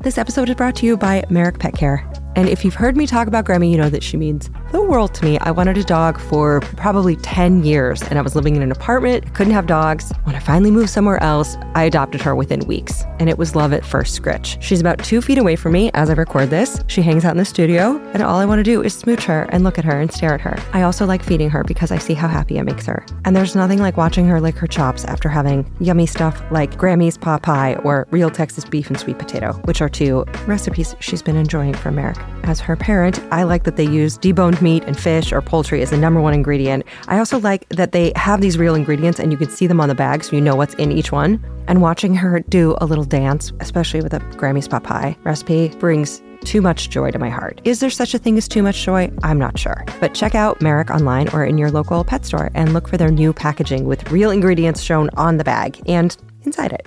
This episode is brought to you by Merrick Pet Care. And if you've heard me talk about Grammy, you know that she means the world to me. I wanted a dog for probably 10 years, and I was living in an apartment, couldn't have dogs. When I finally moved somewhere else, I adopted her within weeks, and it was love at first scritch. She's about two feet away from me as I record this. She hangs out in the studio, and all I want to do is smooch her and look at her and stare at her. I also like feeding her because I see how happy it makes her. And there's nothing like watching her lick her chops after having yummy stuff like Grammy's pot pie or real Texas beef and sweet potato, which are two recipes she's been enjoying from Merrick. As her parent, I like that they use deboned meat and fish or poultry is the number one ingredient. I also like that they have these real ingredients and you can see them on the bag so you know what's in each one. And watching her do a little dance, especially with a Grammy's pot pie recipe, brings too much joy to my heart. Is there such a thing as too much joy? I'm not sure. But check out Merrick online or in your local pet store and look for their new packaging with real ingredients shown on the bag and inside it.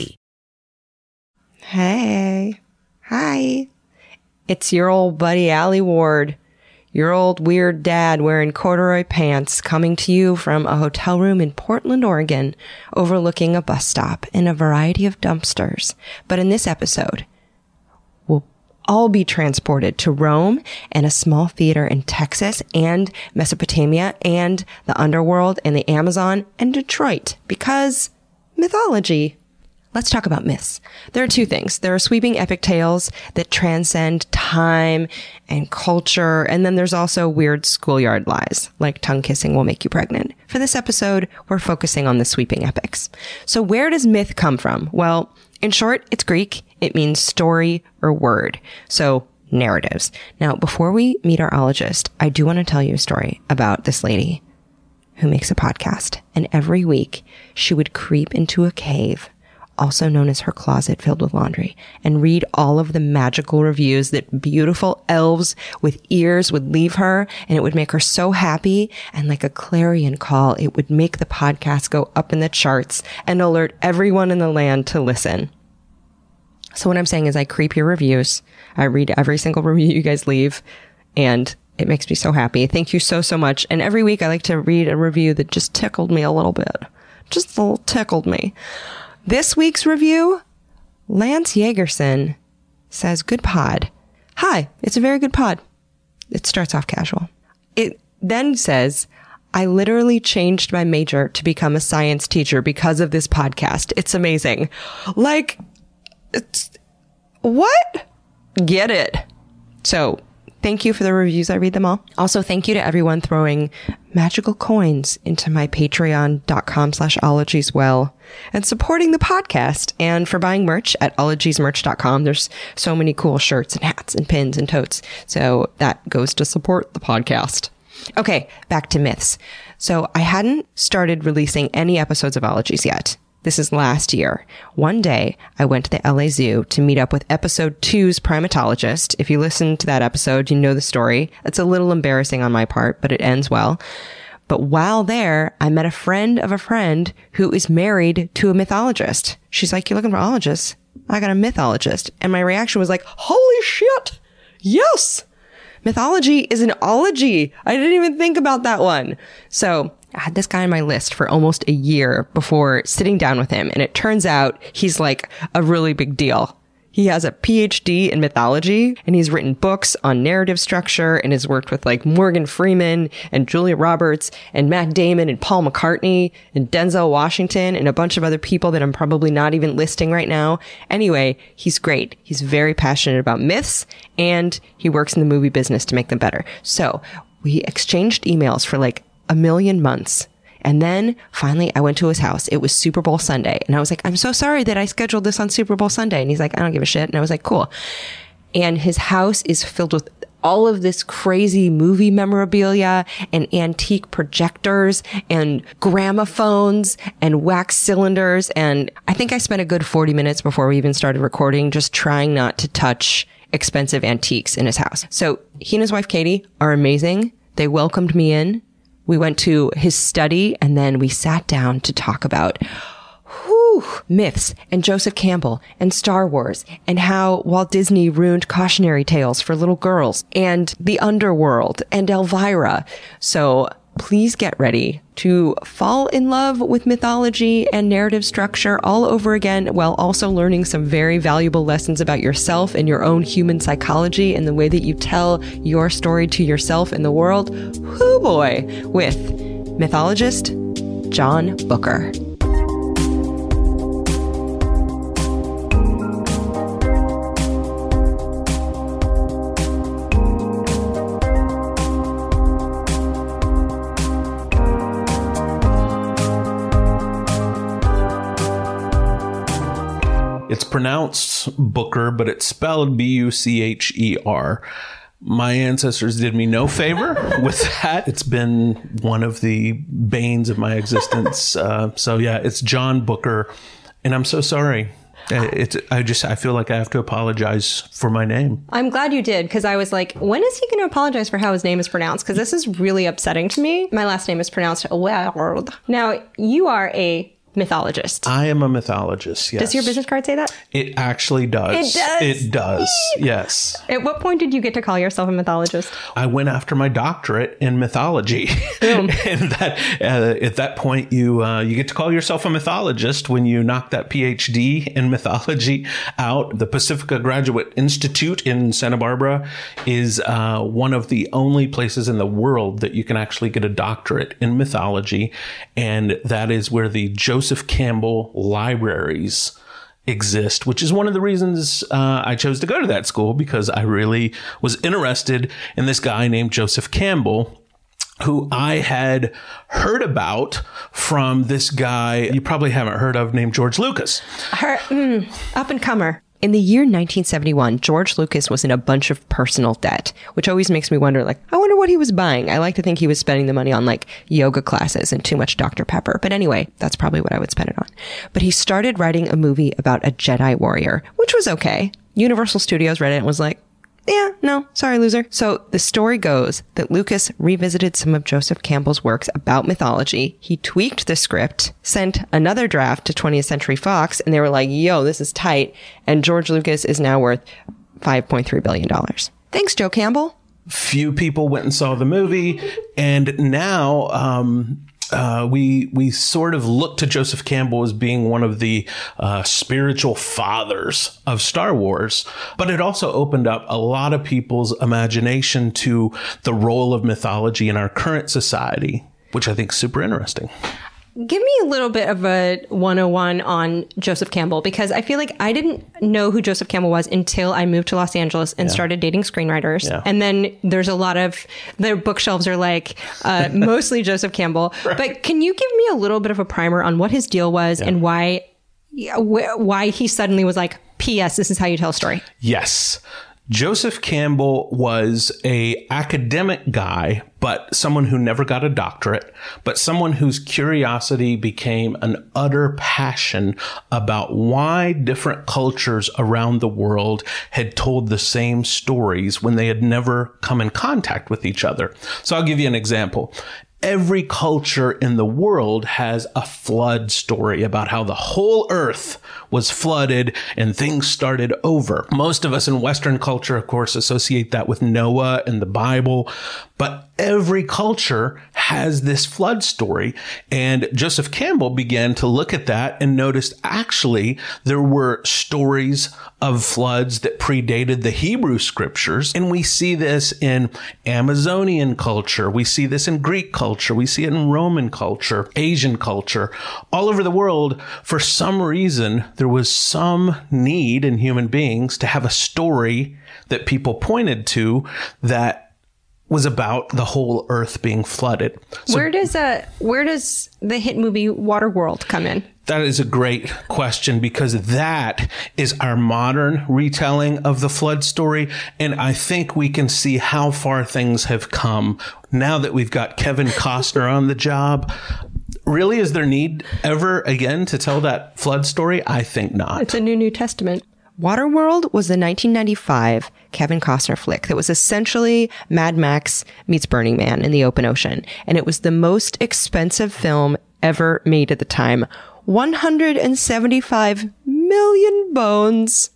Hey. Hi. It's your old buddy Allie Ward, your old weird dad wearing corduroy pants coming to you from a hotel room in Portland, Oregon, overlooking a bus stop and a variety of dumpsters. But in this episode, we'll all be transported to Rome and a small theater in Texas and Mesopotamia and the underworld and the Amazon and Detroit because mythology. Let's talk about myths. There are two things. There are sweeping epic tales that transcend time and culture. And then there's also weird schoolyard lies, like tongue kissing will make you pregnant. For this episode, we're focusing on the sweeping epics. So where does myth come from? Well, in short, it's Greek. It means story or word. So narratives. Now, before we meet our ologist, I do want to tell you a story about this lady who makes a podcast. And every week she would creep into a cave also known as her closet filled with laundry, and read all of the magical reviews that beautiful elves with ears would leave her, and it would make her so happy. And like a clarion call, it would make the podcast go up in the charts and alert everyone in the land to listen. So what I'm saying is I creep your reviews. I read every single review you guys leave and it makes me so happy. Thank you so, so much. And every week I like to read a review that just tickled me a little bit. Just a little tickled me. This week's review, Lance Jagerson says, Good pod. Hi, it's a very good pod. It starts off casual. It then says, I literally changed my major to become a science teacher because of this podcast. It's amazing. Like, it's what? Get it. So Thank you for the reviews. I read them all. Also, thank you to everyone throwing magical coins into my patreon.com slash ologies well and supporting the podcast and for buying merch at ologiesmerch.com. There's so many cool shirts and hats and pins and totes. So that goes to support the podcast. Okay, back to myths. So I hadn't started releasing any episodes of ologies yet. This is last year. One day, I went to the LA Zoo to meet up with episode two's primatologist. If you listen to that episode, you know the story. It's a little embarrassing on my part, but it ends well. But while there, I met a friend of a friend who is married to a mythologist. She's like, you're looking for ologists? I got a mythologist. And my reaction was like, holy shit. Yes. Mythology is an ology. I didn't even think about that one. So I had this guy on my list for almost a year before sitting down with him. And it turns out he's like a really big deal. He has a PhD in mythology and he's written books on narrative structure and has worked with like Morgan Freeman and Julia Roberts and Matt Damon and Paul McCartney and Denzel Washington and a bunch of other people that I'm probably not even listing right now. Anyway, he's great. He's very passionate about myths and he works in the movie business to make them better. So we exchanged emails for like a million months. And then finally I went to his house. It was Super Bowl Sunday. And I was like, I'm so sorry that I scheduled this on Super Bowl Sunday. And he's like, I don't give a shit. And I was like, cool. And his house is filled with all of this crazy movie memorabilia and antique projectors and gramophones and wax cylinders. And I think I spent a good 40 minutes before we even started recording just trying not to touch expensive antiques in his house. So he and his wife Katie are amazing. They welcomed me in. We went to his study and then we sat down to talk about whew, myths and Joseph Campbell and Star Wars and how Walt Disney ruined cautionary tales for little girls and the underworld and Elvira. So please get ready to fall in love with mythology and narrative structure all over again while also learning some very valuable lessons about yourself and your own human psychology and the way that you tell your story to yourself and the world. Whoo boy, with mythologist John Bucher. It's pronounced Booker, but it's spelled B U C H E R. My ancestors did me no favor with that. It's been one of the banes of my existence. Uh, so yeah, it's John Bucher, and I'm so sorry. Uh, It's I just I feel like I have to apologize for my name. I'm glad you did because I was like, when is he going to apologize for how his name is pronounced? Because this is really upsetting to me. My last name is pronounced Weld. Now, you are a mythologist. I am a mythologist. Yes. Does your business card say that? It actually does. It does? It does. Yes. At what point did you get to call yourself a mythologist? I went after my doctorate in mythology, and that uh, at that point you uh, you get to call yourself a mythologist when you knock that PhD in mythology out. The Pacifica Graduate Institute in Santa Barbara is uh, one of the only places in the world that you can actually get a doctorate in mythology, and that is where the Joseph Campbell Libraries exist, which is one of the reasons uh, I chose to go to that school because I really was interested in this guy named Joseph Campbell. Who I had heard about from this guy you probably haven't heard of named George Lucas. Her, mm, up and comer. In the year 1971, George Lucas was in a bunch of personal debt, which always makes me wonder, like, I wonder what he was buying. I like to think he was spending the money on like yoga classes and too much Dr. Pepper. But anyway, that's probably what I would spend it on. But he started writing a movie about a Jedi warrior, which was okay. Universal Studios read it and was like, yeah, no, sorry, loser. So the story goes that Lucas revisited some of Joseph Campbell's works about mythology. He tweaked the script, sent another draft to 20th Century Fox, and they were like, yo, this is tight. And George Lucas is now worth $5.3 billion. Thanks, Joe Campbell. Few people went and saw the movie, and now um, uh, we we sort of look to Joseph Campbell as being one of the uh, spiritual fathers of Star Wars, but it also opened up a lot of people's imagination to the role of mythology in our current society, which I think is super interesting. Give me a little bit of a 101 on Joseph Campbell because I feel like I didn't know who Joseph Campbell was until I moved to Los Angeles and started dating screenwriters. Yeah. And then there's a lot of their bookshelves are like uh, mostly Joseph Campbell. But can you give me a little bit of a primer on what his deal was and why why he suddenly was like, "P.S. This is how you tell a story." Yes. Joseph Campbell was a academic guy, but someone who never got a doctorate, but someone whose curiosity became an utter passion about why different cultures around the world had told the same stories when they had never come in contact with each other. So I'll give you an example every culture in the world has a flood story about how the whole earth was flooded and things started over. Most of us in Western culture, of course, associate that with Noah and the Bible, but every culture has this flood story. And Joseph Campbell began to look at that and noticed actually there were stories of floods that predated the Hebrew scriptures. And we see this in Amazonian culture. We see this in Greek culture. We see it in Roman culture, Asian culture, all over the world. For some reason, there was some need in human beings to have a story that people pointed to that was about the whole earth being flooded. So where does uh where does the hit movie Waterworld come in? That is a great question because that is our modern retelling of the flood story. And I think we can see how far things have come now that we've got Kevin Costner on the job. Really, is there need ever again to tell that flood story? I think not. It's a new New Testament. Waterworld was the 1995 Kevin Costner flick that was essentially Mad Max meets Burning Man in the open ocean. And it was the most expensive film ever made at the time. 175 million bones.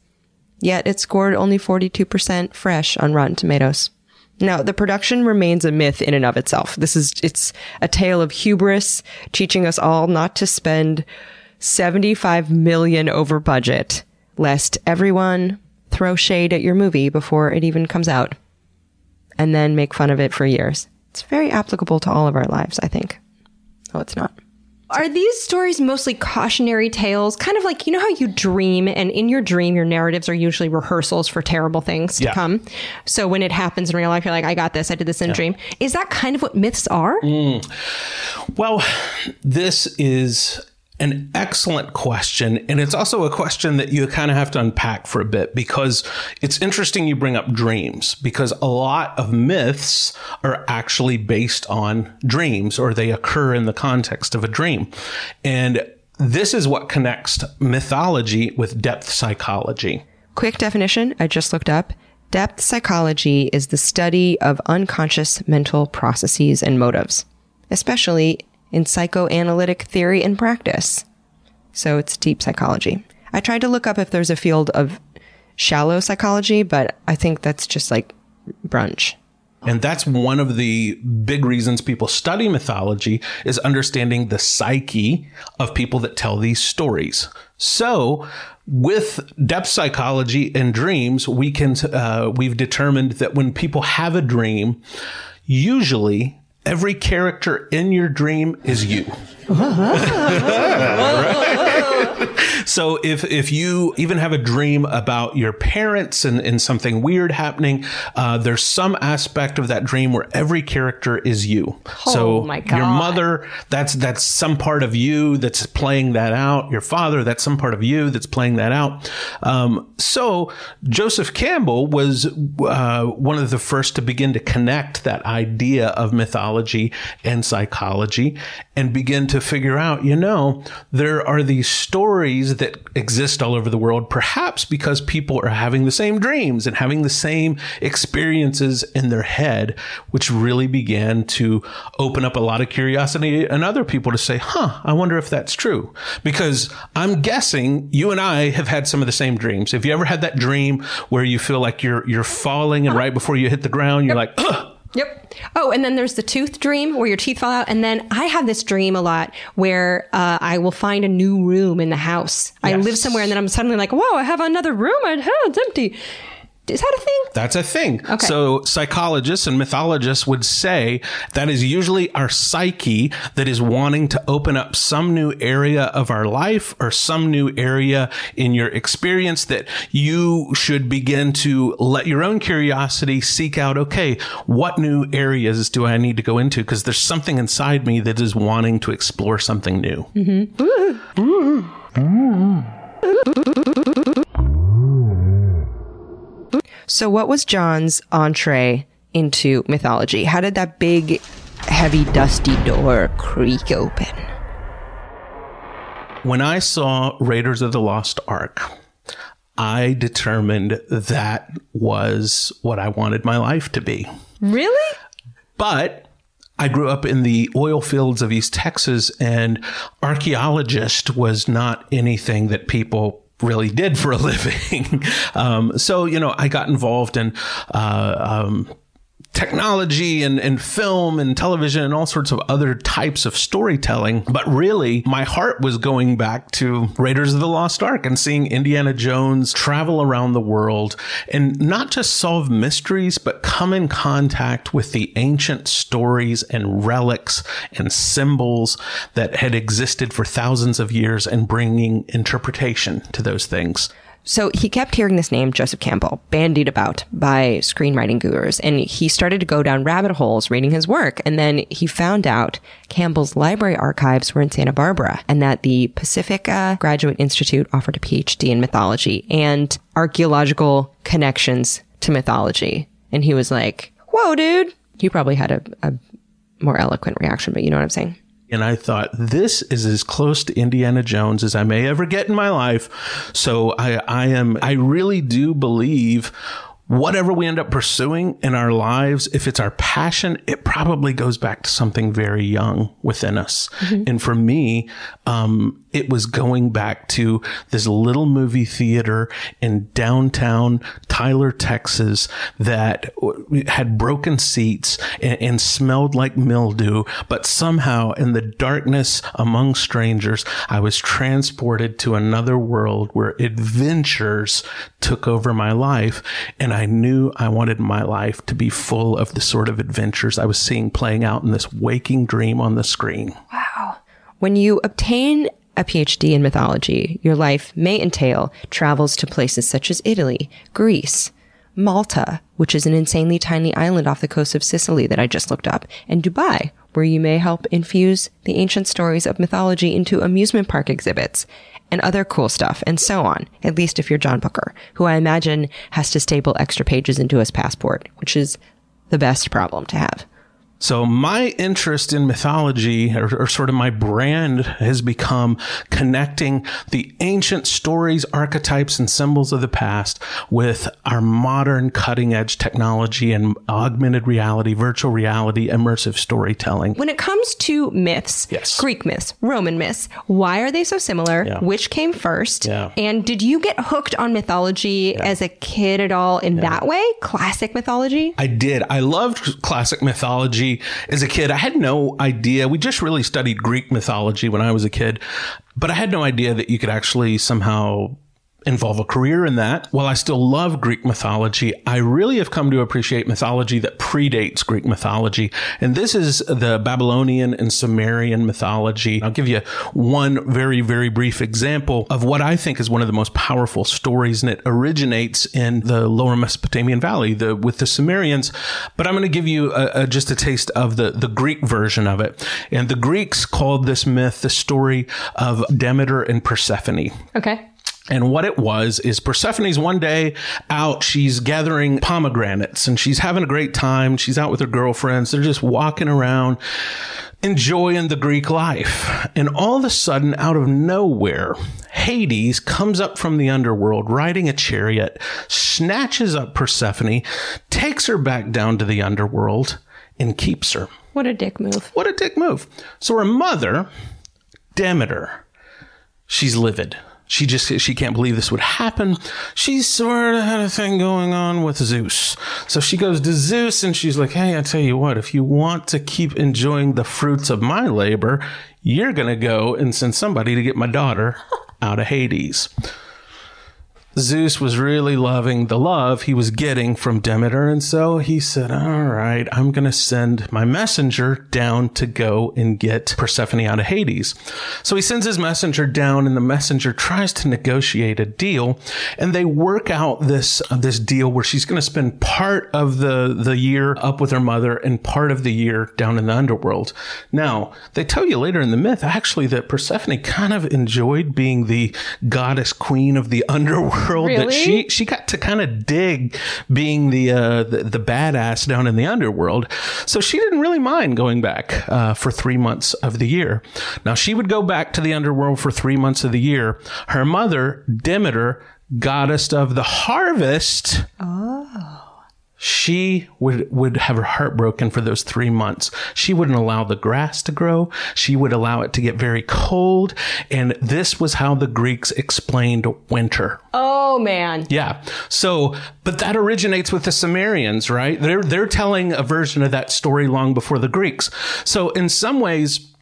Yet it scored only 42% fresh on Rotten Tomatoes. Now, the production remains a myth in and of itself. This is, it's a tale of hubris, teaching us all not to spend 75 million over budget, lest everyone throw shade at your movie before it even comes out and then make fun of it for years. It's very applicable to all of our lives, I think. Oh, it's not. Are these stories mostly cautionary tales? Kind of like, you know how you dream, and in your dream, your narratives are usually rehearsals for terrible things to Yeah. come. So when it happens in real life, you're like, I got this, I did this in a dream. Is that kind of what myths are? Mm. Well, this is an excellent question. And it's also a question that you kind of have to unpack for a bit because it's interesting you bring up dreams because a lot of myths are actually based on dreams or they occur in the context of a dream. And this is what connects mythology with depth psychology. Quick definition I just looked up. Depth psychology is the study of unconscious mental processes and motives, especially in psychoanalytic theory and practice. So it's deep psychology. I tried to look up if there's a field of shallow psychology, but I think that's just like brunch. And that's one of the big reasons people study mythology is understanding the psyche of people that tell these stories. So, with depth psychology and dreams, we can uh, we've determined that when people have a dream, usually every character in your dream is you. Uh-huh. So if if you even have a dream about your parents and, and something weird happening, uh, there's some aspect of that dream where every character is you. so Oh my God. your mother, that's that's some part of you that's playing that out. Your father, that's some part of you that's playing that out. Um, so Joseph Campbell was uh, one of the first to begin to connect that idea of mythology and psychology and begin to figure out, you know, there are these stories that exist all over the world, perhaps because people are having the same dreams and having the same experiences in their head, which really began to open up a lot of curiosity in other people to say, huh, I wonder if that's true. Because I'm guessing you and I have had some of the same dreams. Have you ever had that dream where you feel like you're you're falling and right before you hit the ground, you're like, Ugh! Yep. Oh, and then there's the tooth dream where your teeth fall out. And then I have this dream a lot where uh, I will find a new room in the house. I live somewhere and then I'm suddenly like, whoa, I have another room. I, oh, it's empty. Is that a thing? That's a thing. Okay. So psychologists and mythologists would say that is usually our psyche that is wanting to open up some new area of our life or some new area in your experience that you should begin to let your own curiosity seek out, okay, what new areas do I need to go into? Because there's something inside me that is wanting to explore something new. Mm-hmm. Mm-hmm. Mm-hmm. So, what was John's entree into mythology? How did that big, heavy, dusty door creak open? When I saw Raiders of the Lost Ark, I determined that was what I wanted my life to be. Really? But I grew up in the oil fields of East Texas, and archaeologist was not anything that people really did for a living. um, so, you know, I got involved in uh, um, technology and, and film and television and all sorts of other types of storytelling. But really, my heart was going back to Raiders of the Lost Ark and seeing Indiana Jones travel around the world and not just solve mysteries, but come in contact with the ancient stories and relics and symbols that had existed for thousands of years and bringing interpretation to those things. So he kept hearing this name, Joseph Campbell, bandied about by screenwriting gurus, and he started to go down rabbit holes reading his work. And then he found out Campbell's library archives were in Santa Barbara and that the Pacifica Graduate Institute offered a PhD in mythology and archaeological connections to mythology. And he was like, whoa, dude. He probably had a, a more eloquent reaction, but you know what I'm saying? And I thought, this is as close to Indiana Jones as I may ever get in my life. So I, I am, I really do believe whatever we end up pursuing in our lives, if it's our passion, it probably goes back to something very young within us. Mm-hmm. And for me, um, it was going back to this little movie theater in downtown Tyler, Texas that had broken seats and, and smelled like mildew. But somehow in the darkness among strangers, I was transported to another world where adventures took over my life. And I knew I wanted my life to be full of the sort of adventures I was seeing playing out in this waking dream on the screen. Wow. When you obtain a PhD in mythology, your life may entail travels to places such as Italy, Greece, Malta, which is an insanely tiny island off the coast of Sicily that I just looked up, and Dubai, where you may help infuse the ancient stories of mythology into amusement park exhibits and other cool stuff, and so on, at least if you're John Bucher, who I imagine has to staple extra pages into his passport, which is the best problem to have. So my interest in mythology or, or, sort of my brand has become connecting the ancient stories, archetypes and symbols of the past with our modern cutting edge technology and augmented reality, virtual reality, immersive storytelling. When it comes to myths, yes. Greek myths, Roman myths, why are they so similar? Yeah. Which came first? Yeah. And did you get hooked on mythology yeah. as a kid at all in that way? Classic mythology? I did. I loved classic mythology as a kid. I had no idea. We just really studied Greek mythology when I was a kid, but I had no idea that you could actually somehow involve a career in that. While I still love Greek mythology, I really have come to appreciate mythology that predates Greek mythology. And this is the Babylonian and Sumerian mythology. I'll give you one very, very brief example of what I think is one of the most powerful stories, and it originates in the lower Mesopotamian Valley the, with the Sumerians. But I'm going to give you a, a, just a taste of the, the Greek version of it. And the Greeks called this myth the story of Demeter and Persephone. Okay. And what it was is Persephone's one day out, she's gathering pomegranates and she's having a great time. She's out with her girlfriends. They're just walking around, enjoying the Greek life. And all of a sudden, out of nowhere, Hades comes up from the underworld riding a chariot, snatches up Persephone, takes her back down to the underworld, and keeps her. What a dick move. What a dick move. So her mother, Demeter, she's livid she just she can't believe this would happen. She sort of had a thing going on with Zeus. So she goes to Zeus and she's like, "Hey, I tell you what, if you want to keep enjoying the fruits of my labor, you're going to go and send somebody to get my daughter out of Hades." Zeus was really loving the love he was getting from Demeter. And so he said, All right, I'm going to send my messenger down to go and get Persephone out of Hades. So he sends his messenger down, and the messenger tries to negotiate a deal. And they work out this, uh, this deal where she's going to spend part of the, the year up with her mother and part of the year down in the underworld. Now, they tell you later in the myth, actually, that Persephone kind of enjoyed being the goddess queen of the underworld world really? that she she got to kind of dig being the, uh, the, the badass down in the underworld. So she didn't really mind going back uh, for three months of the year. Now she would go back to the underworld for three months of the year. Her mother Demeter, goddess of the harvest. Oh she would, would have her heart broken for those three months. She wouldn't allow the grass to grow. She would allow it to get very cold. And this was how the Greeks explained winter. Oh, man. Yeah. So, but that originates with the Sumerians, right? They're, they're telling a version of that story long before the Greeks. So in some ways,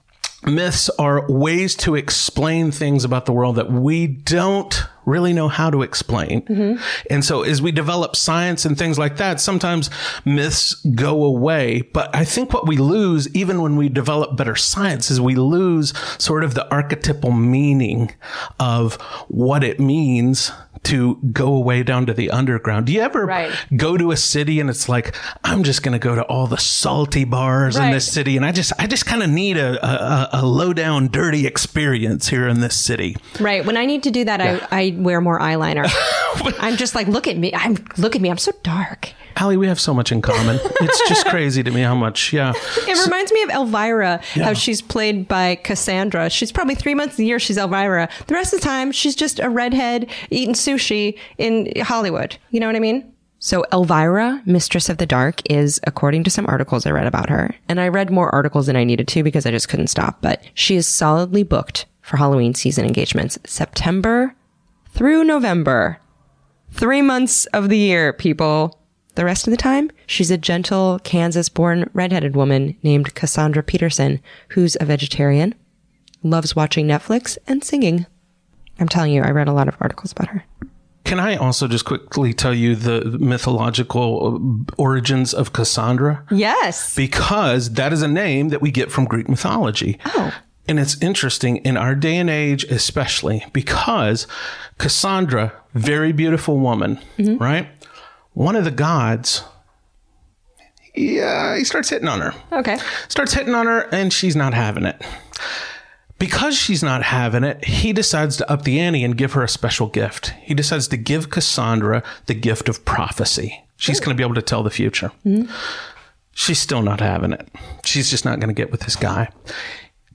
myths are ways to explain things about the world that we don't really know how to explain. Mm-hmm. And so as we develop science and things like that, sometimes myths go away. But I think what we lose, even when we develop better science, is we lose sort of the archetypal meaning of what it means to go away down to the underground. Do you ever Right. go to a city and it's like, I'm just going to go to all the salty bars in this city, and I just, I just kind of need a, a, a low down, dirty experience here in this city. Right. When I need to do that, I, I wear more eyeliner. I'm just like, look at me. I'm look at me. I'm so dark. Allie, we have so much in common. it's just crazy to me how much. Yeah. It reminds me of Elvira, how she's played by Cassandra. She's probably three months a year she's Elvira. The rest of the time, she's just a redhead eating sushi in Hollywood. You know what I mean? So Elvira, Mistress of the Dark, is according to some articles I read about her, and I read more articles than I needed to because I just couldn't stop, but she is solidly booked for Halloween season engagements September through November. Three months of the year, people. The rest of the time, she's a gentle Kansas born redheaded woman named Cassandra Peterson, who's a vegetarian, loves watching Netflix and singing. I'm telling you, I read a lot of articles about her. Can I also just quickly tell you the mythological uh, origins of Cassandra? Yes. Because that is a name that we get from Greek mythology. Oh. And it's interesting in our day and age, especially because Cassandra, very beautiful woman, right? One of the gods, yeah, he starts hitting on her. Okay. Starts hitting on her, and she's not having it. Because she's not having it, he decides to up the ante and give her a special gift. He decides to give Cassandra the gift of prophecy. She's going to be able to tell the future. Hmm. She's still not having it. She's just not going to get with this guy.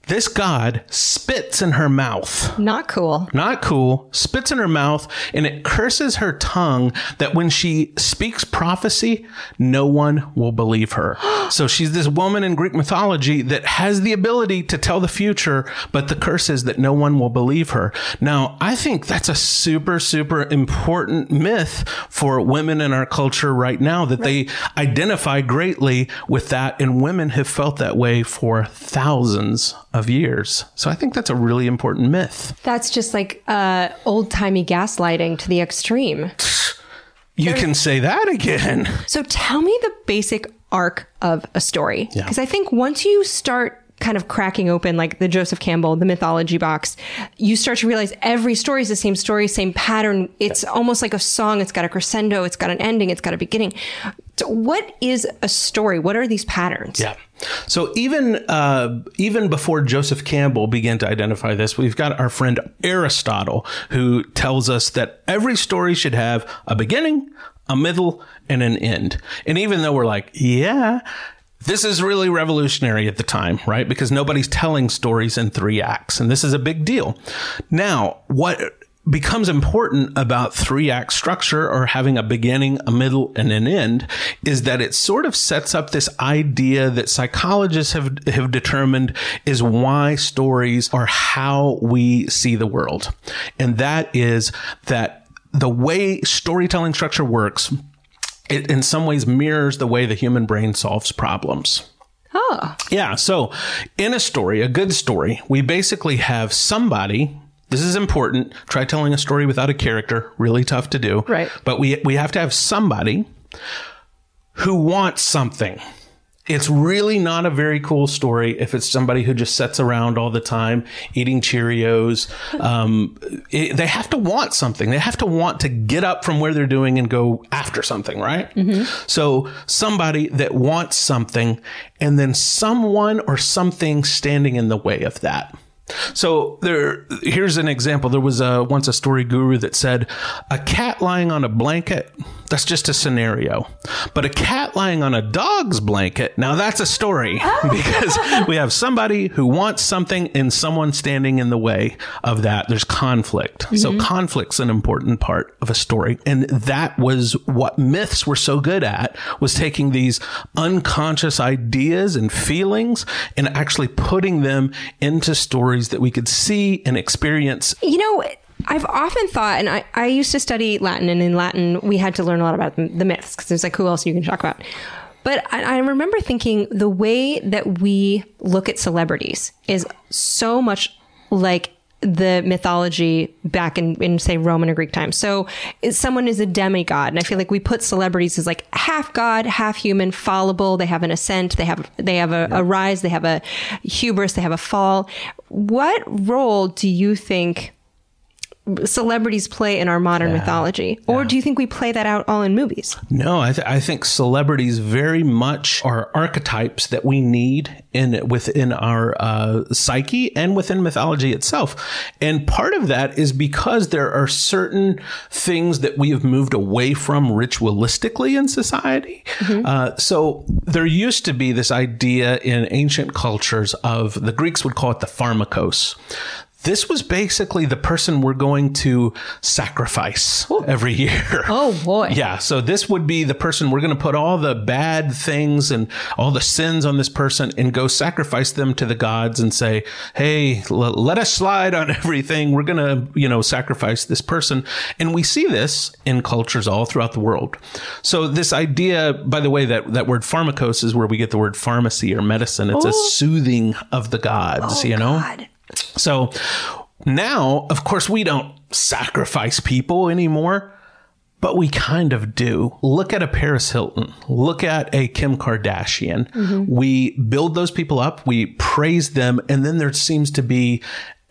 This god spits in her mouth Not cool. not cool, spits in her mouth, and it curses her tongue that when she speaks prophecy, no one will believe her. so she's this woman in Greek mythology that has the ability to tell the future, but the curse is that no one will believe her. Now, I think that's a super, super important myth for women in our culture right now that they identify greatly with that, and women have felt that way for thousands of years. So I think that's a really important myth. That's just like uh, old timey gaslighting to the extreme. You can say that again. So tell me the basic arc of a story. Yeah. Because I think once you start kind of cracking open like the Joseph Campbell, the mythology box, you start to realize every story is the same story, same pattern. It's almost like a song. It's got a crescendo, it's got an ending, it's got a beginning. So what is a story? What are these patterns? Yeah. So even uh, even before Joseph Campbell began to identify this, we've got our friend Aristotle who tells us that every story should have a beginning, a middle, and an end. And even though we're like, yeah, this is really revolutionary at the time, right? Because nobody's telling stories in three acts, and this is a big deal. Now, what becomes important about three act structure or having a beginning, a middle, and an end is that it sort of sets up this idea that psychologists have, have determined is why stories are how we see the world. And that is that the way storytelling structure works, it in some ways mirrors the way the human brain solves problems. Oh, Yeah. So in a story, a good story, we basically have somebody. This is important. Try telling a story without a character. Really tough to do. Right. But we we have to have somebody who wants something. It's really not a very cool story if it's somebody who just sits around all the time eating Cheerios. Um, it- they have to want something. They have to want to get up from where they're doing and go after something, right? So somebody that wants something and then someone or something standing in the way of that. So there, here's an example. There was a, once a story guru that said, a cat lying on a blanket, that's just a scenario. But a cat lying on a dog's blanket, now that's a story oh. because we have somebody who wants something and someone standing in the way of that. There's conflict. So mm-hmm. conflict's an important part of a story. And that was what myths were so good at was taking these unconscious ideas and feelings and actually putting them into stories that we could see and experience. You know, I've often thought, and I, I used to study Latin, and in Latin, we had to learn a lot about the myths because it's like, who else you can talk about? But I, I remember thinking the way that we look at celebrities is so much like the mythology back in, in say Roman or Greek times. So someone is a demigod, and I feel like we put celebrities as like half god, half human, fallible. They have an ascent, they have they have a, a rise, they have a hubris, they have a fall. What role do you think? Celebrities play in our modern mythology? Or do you think we play that out all in movies? No, I, th- I think celebrities very much are archetypes that we need in within our uh, psyche and within mythology itself. And part of that is because there are certain things that we have moved away from ritualistically in society. Uh, so there used to be this idea in ancient cultures of the Greeks would call it the pharmakos. This was basically the person we're going to sacrifice every year. Oh boy. Yeah. So this would be the person we're going to put all the bad things and all the sins on this person and go sacrifice them to the gods and say, Hey, l- let us slide on everything. We're going to, you know, sacrifice this person. And we see this in cultures all throughout the world. So this idea, by the way, that, that word pharmakos is where we get the word pharmacy or medicine. It's a oh. soothing of the gods, oh, you know? God. So now, of course, we don't sacrifice people anymore, but we kind of do. Look at a Paris Hilton. Look at a Kim Kardashian. Mm-hmm. We build those people up, we praise them, and then there seems to be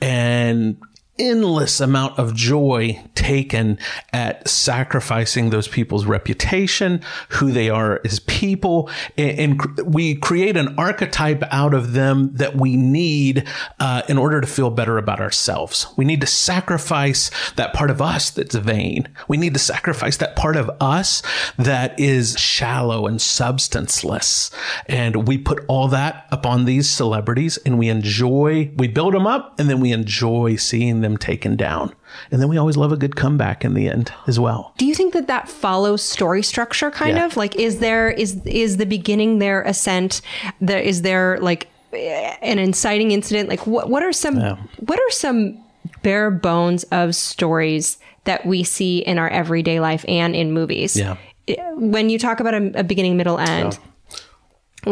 an endless amount of joy taken at sacrificing those people's reputation, who they are as people, and, we create an archetype out of them that we need uh, in order to feel better about ourselves. We need to sacrifice that part of us that's vain. We need to sacrifice that part of us that is shallow and substanceless. And we put all that upon these celebrities and we enjoy, we build them up and then we enjoy seeing them taken down. And then we always love a good comeback in the end as well. Do you think that that follows story structure kind Yeah. of? Like is there is is the beginning their ascent? There is there like eh, an inciting incident? Like what what are some what are some bare bones of stories that we see in our everyday life and in movies? Yeah. Eh, When you talk about a, a beginning, middle, end,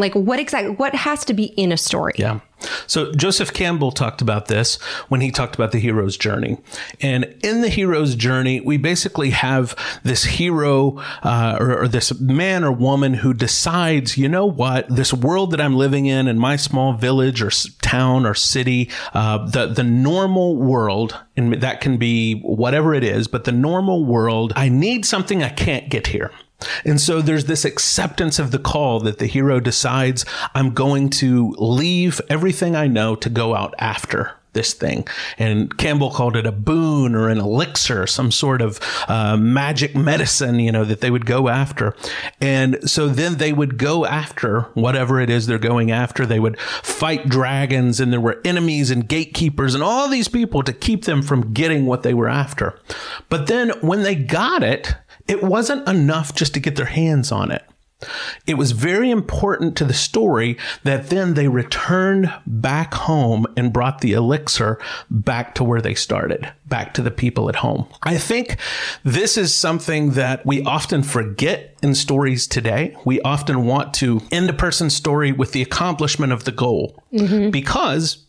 like what exactly what has to be in a story? Yeah. So Joseph Campbell talked about this when he talked about the hero's journey. And in the hero's journey, we basically have this hero uh, or, or this man or woman who decides, you know what, this world that I'm living in, in my small village or town or city, uh, the the normal world, and that can be whatever it is, but the normal world, I need something I can't get here. And so there's this acceptance of the call that the hero decides I'm going to leave everything I know to go out after this thing. And Campbell called it a boon or an elixir, some sort of uh, magic medicine, you know, that they would go after. And so then they would go after whatever it is they're going after. They would fight dragons and there were enemies and gatekeepers and all these people to keep them from getting what they were after. But then when they got it, it wasn't enough just to get their hands on it. It was very important to the story that then they returned back home and brought the elixir back to where they started, back to the people at home. I think this is something that we often forget in stories today. We often want to end a person's story with the accomplishment of the goal mm-hmm. because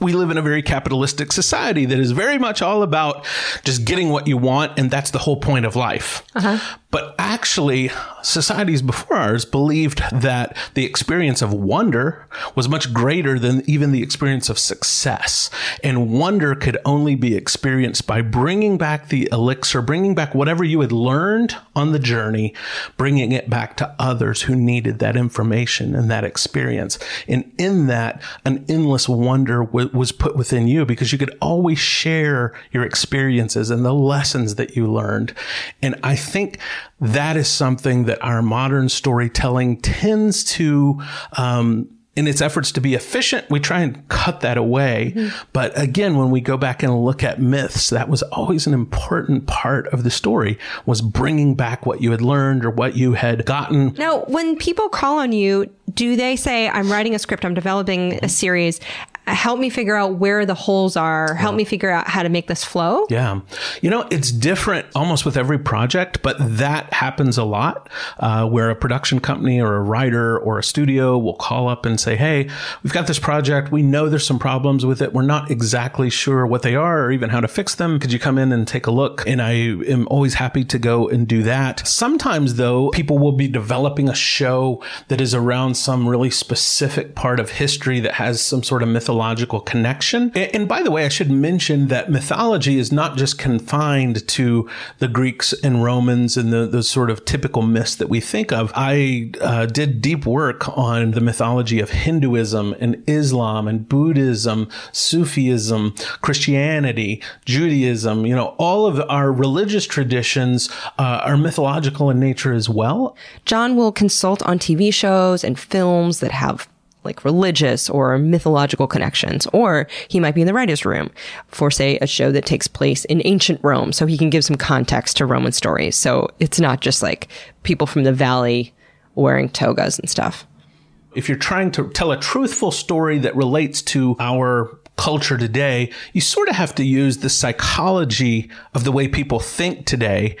we live in a very capitalistic society that is very much all about just getting what you want, and that's the whole point of life. Uh-huh. But actually, societies before ours believed that the experience of wonder was much greater than even the experience of success. And wonder could only be experienced by bringing back the elixir, bringing back whatever you had learned on the journey, bringing it back to others who needed that information and that experience. And in that, an endless wonder w- was put within you because you could always share your experiences and the lessons that you learned. And I think that is something that our modern storytelling tends to, um, in its efforts to be efficient, we try and cut that away. But again, when we go back and look at myths, that was always an important part of the story was bringing back what you had learned or what you had gotten. Now, when people call on you, do they say, I'm writing a script, I'm developing a series, help me figure out where the holes are, help me figure out how to make this flow? Yeah. You know, it's different almost with every project, but that happens a lot uh, where a production company or a writer or a studio will call up and say, Hey, we've got this project. We know there's some problems with it. We're not exactly sure what they are or even how to fix them. Could you come in and take a look? And I am always happy to go and do that. Sometimes, though, people will be developing a show that is around some really specific part of history that has some sort of mythological mythological connection. And, by the way, I should mention that mythology is not just confined to the Greeks and Romans and the, the sort of typical myths that we think of. I uh, did deep work on the mythology of Hinduism and Islam and Buddhism, Sufism, Christianity, Judaism. You know, all of our religious traditions uh, are mythological in nature as well. John will consult on TV shows and films that have like religious or mythological connections, or he might be in the writer's room for, say, a show that takes place in ancient Rome, so he can give some context to Roman stories. So it's not just like people from the valley wearing togas and stuff. If you're trying to tell a truthful story that relates to our culture today, you sort of have to use the psychology of the way people think today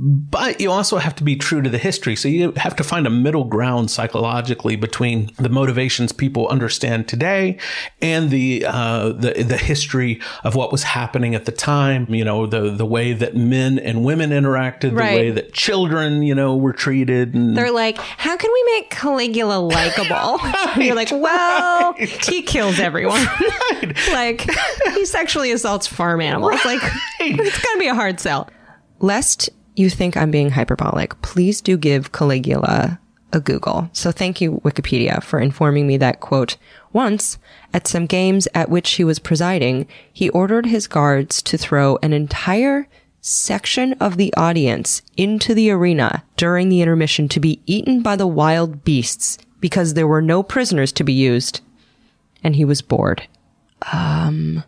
but you also have to be true to the history. So you have to find a middle ground psychologically between the motivations people understand today and the uh, the the history of what was happening at the time. You know, the the way that men and women interacted, Right. the way that children, you know, were treated. And They're like, how can we make Caligula likable? And You're like, well, he kills everyone. like, he sexually assaults farm animals. Like, it's going to be a hard sell. Lest you think I'm being hyperbolic, please do give Caligula a Google. So thank you, Wikipedia, for informing me that, quote, once, at some games at which he was presiding, he ordered his guards to throw an entire section of the audience into the arena during the intermission to be eaten by the wild beasts because there were no prisoners to be used. And he was bored. Um,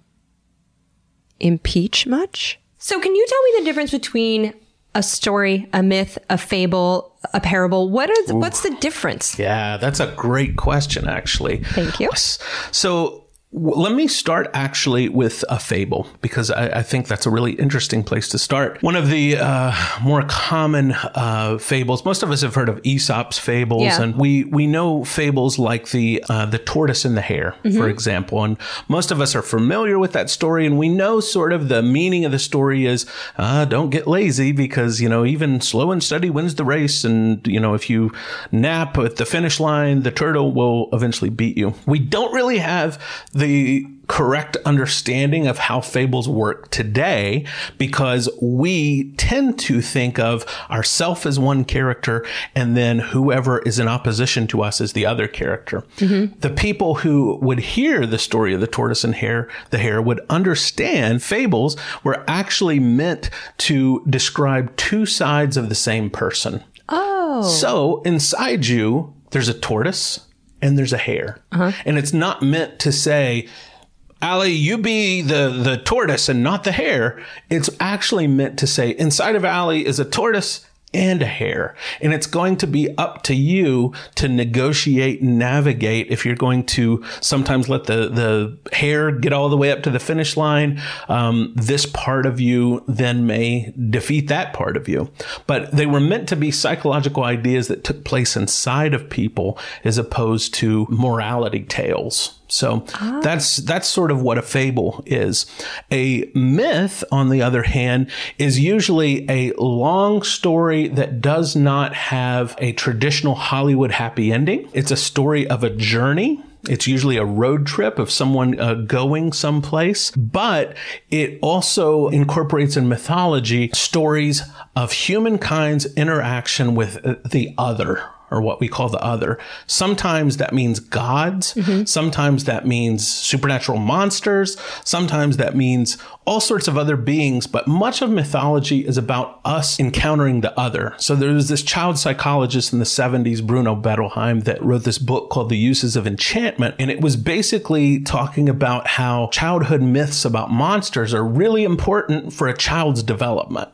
impeach much? So, can you tell me the difference between a story, a myth, a fable, a parable? What are what's the difference? Yeah, that's a great question, actually. Thank you. So let me start actually with a fable because I, I think that's a really interesting place to start. One of the uh, more common uh, fables, most of us have heard of Aesop's fables, Yeah. and we we know fables like the uh, the tortoise and the hare, for example, and most of us are familiar with that story, and we know sort of the meaning of the story is uh, don't get lazy because you know even slow and steady wins the race, and you know if you nap at the finish line, the turtle will eventually beat you. We don't really have the correct understanding of how fables work today because we tend to think of ourself as one character and then whoever is in opposition to us as the other character. Mm-hmm. The people who would hear the story of the tortoise and hare, the hare would understand fables were actually meant to describe two sides of the same person. Oh. So inside you, there's a tortoise and there's a hare. Uh-huh. And it's not meant to say, Alie, you be the, the tortoise and not the hare. It's actually meant to say, inside of Alie is a tortoise and a hare. And it's going to be up to you to negotiate and navigate if you're going to sometimes let the, the hare get all the way up to the finish line. Um, this part of you then may defeat that part of you. But they were meant to be psychological ideas that took place inside of people as opposed to morality tales. So that's that's sort of what a fable is. A myth, on the other hand, is usually a long story that does not have a traditional Hollywood happy ending. It's a story of a journey. It's usually a road trip of someone uh, going someplace, but it also incorporates in mythology stories of humankind's interaction with uh, the other or what we call the other. Sometimes that means gods. Mm-hmm. Sometimes that means supernatural monsters. Sometimes that means all sorts of other beings. But much of mythology is about us encountering the other. So there was this child psychologist in the 70s, Bruno Bettelheim, that wrote this book called The Uses of Enchantment. And it was basically talking about how childhood myths about monsters are really important for a child's development.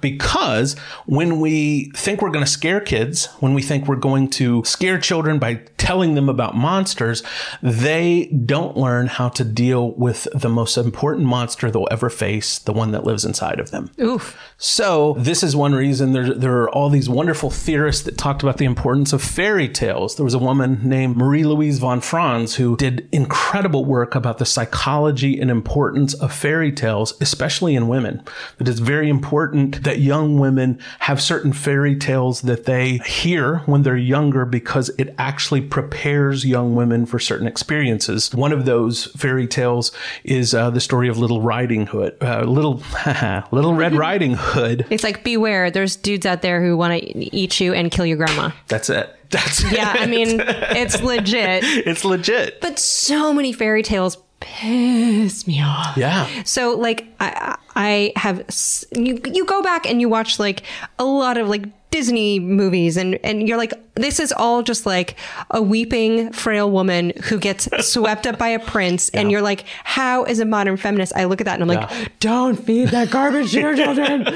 Because when we think we're going to scare kids, when we think we're going to scare children by telling them about monsters, they don't learn how to deal with the most important monster they'll ever face, the one that lives inside of them. Oof. So this is one reason there, there are all these wonderful theorists that talked about the importance of fairy tales. There was a woman named Marie-Louise von Franz who did incredible work about the psychology and importance of fairy tales, especially in women. It is very important that young women have certain fairy tales that they hear when they're younger because it actually prepares young women for certain experiences. One of those fairy tales is uh, the story of Little Riding Hood, uh, Little Little Red Riding Hood. It's like beware. There's dudes out there who want to eat you and kill your grandma. That's it. That's Yeah, it. I mean, it's legit. it's legit. But so many fairy tales piss me off. Yeah. So like I I have s- you you go back and you watch like a lot of like Disney movies and and you're like this is all just like a weeping frail woman who gets swept up by a prince and you're like how is a modern feminist I look at that and I'm like don't feed that garbage to your children.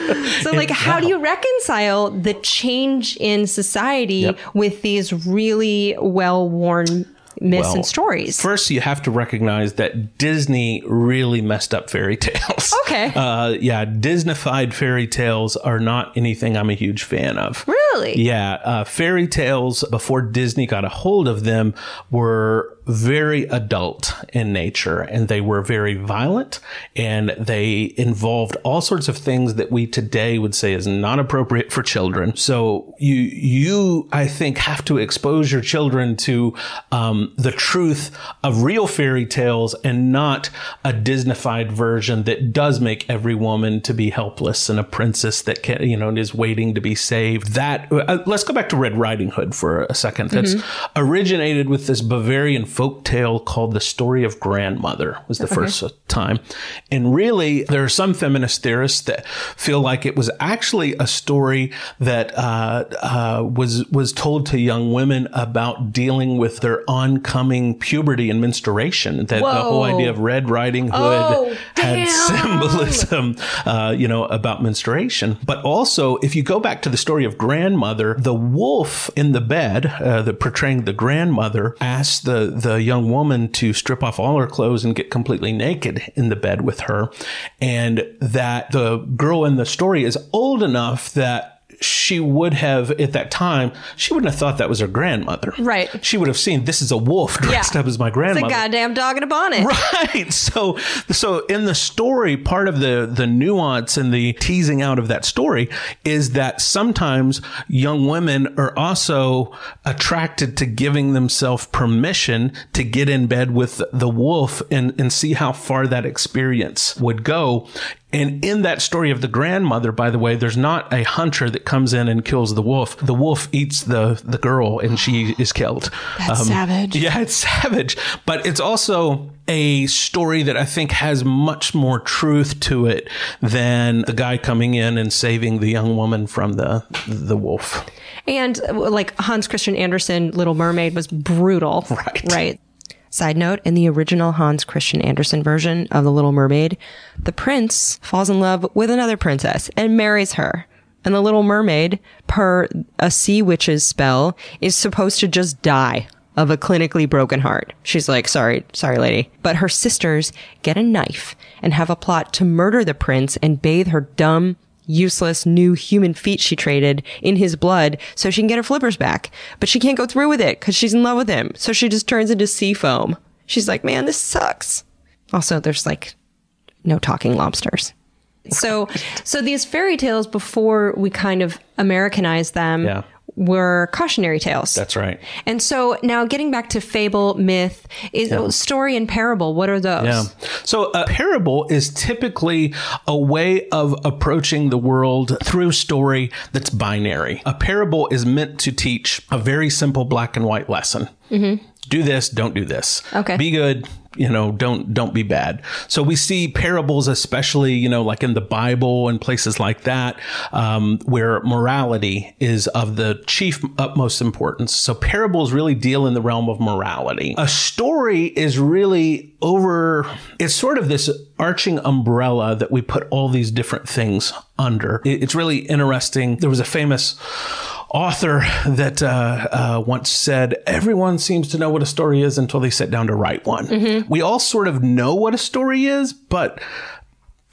so like how do you reconcile the change in society Yep. with these really well-worn myths Well, and stories? First, you have to recognize that Disney really messed up fairy tales. Okay. Uh, yeah, Disneyfied fairy tales are not anything I'm a huge fan of. Really? Yeah. Uh, fairy tales, before Disney got a hold of them, were very adult in nature and they were very violent and they involved all sorts of things that we today would say is not appropriate for children. So you, you, I think, have to expose your children to um, the truth of real fairy tales and not a Disneyfied version that does make every woman to be helpless and a princess that can, you know, is waiting to be saved. That uh, let's go back to Red Riding Hood for a second. That's originated with this Bavarian folk tale called The Story of Grandmother was the first time. And really, there are some feminist theorists that feel like it was actually a story that uh, uh, was was told to young women about dealing with their oncoming puberty and menstruation. That the whole idea of Red Riding Hood Oh, had symbolism, uh, you know, about menstruation. But also, if you go back to the story of grandmother, the wolf in the bed, uh, the portraying the grandmother, asked the the young woman to strip off all her clothes and get completely naked in the bed with her, and that the girl in the story is old enough that. She would have at that time. She wouldn't have thought that was her grandmother. Right. She would have seen this is a wolf dressed up as my It's grandmother. a goddamn dog in a bonnet. Right. So so in the story, part of the the nuance and the teasing out of that story is that sometimes young women are also attracted to giving themselves permission to get in bed with the wolf and, and see how far that experience would go. And in that story of the grandmother, by the way, there's not a hunter that comes in and kills the wolf. The wolf eats the, the girl and she is killed. Um, That's savage. Yeah, it's savage, but it's also a story that I think has much more truth to it than the guy coming in and saving the young woman from the the wolf. And uh, like Hans Christian Andersen, Little Mermaid was brutal. Right. Right. Side note, in the original Hans Christian Andersen version of The Little Mermaid, the prince falls in love with another princess and marries her. And the Little Mermaid, per a sea witch's spell, is supposed to just die of a clinically broken heart. She's like, sorry, sorry, lady. But her sisters get a knife and have a plot to murder the prince and bathe her dumb, useless new human feet she traded in his blood so she can get her flippers back. But she can't go through with it because she's in love with him. So she just turns into sea foam. She's like, man, this sucks. Also, there's like no talking lobsters. So, so these fairy tales before we kind of Americanized them Yeah. Were cautionary tales. That's right. And so now getting back to fable, myth, is story and parable. What are those? Yeah. So a parable is typically a way of approaching the world through story that's binary. A parable is meant to teach a very simple black and white lesson. Mm-hmm. Do this, don't do this. Okay. Be good, you know, don't don't be bad. So we see parables, especially you know, like in the Bible and places like that, um, where morality is of the chief utmost importance. So parables really deal in the realm of morality. A story is really over. It's sort of this arching umbrella that we put all these different things under. It's really interesting. There was a famous author that uh, uh, once said, Everyone seems to know what a story is until they sit down to write one. We all sort of know what a story is, but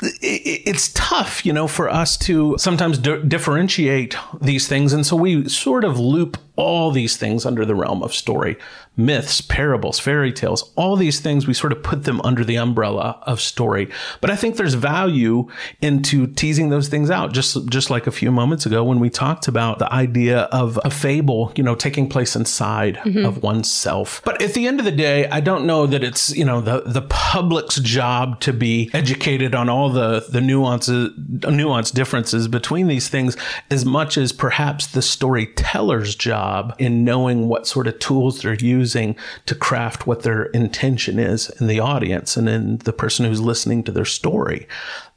it's tough, you know, for us to sometimes di- differentiate these things. And so we sort of loop all these things under the realm of story myths, parables, fairy tales, all these things, we sort of put them under the umbrella of story. But I think there's value into teasing those things out, just, just like a few moments ago when we talked about the idea of a fable, you know, taking place inside mm-hmm. of oneself. But at the end of the day, I don't know that it's, you know, the, the public's job to be educated on all the, the nuances, nuance differences between these things as much as perhaps the storyteller's job in knowing what sort of tools they're using using to craft what their intention is in the audience and in the person who's listening to their story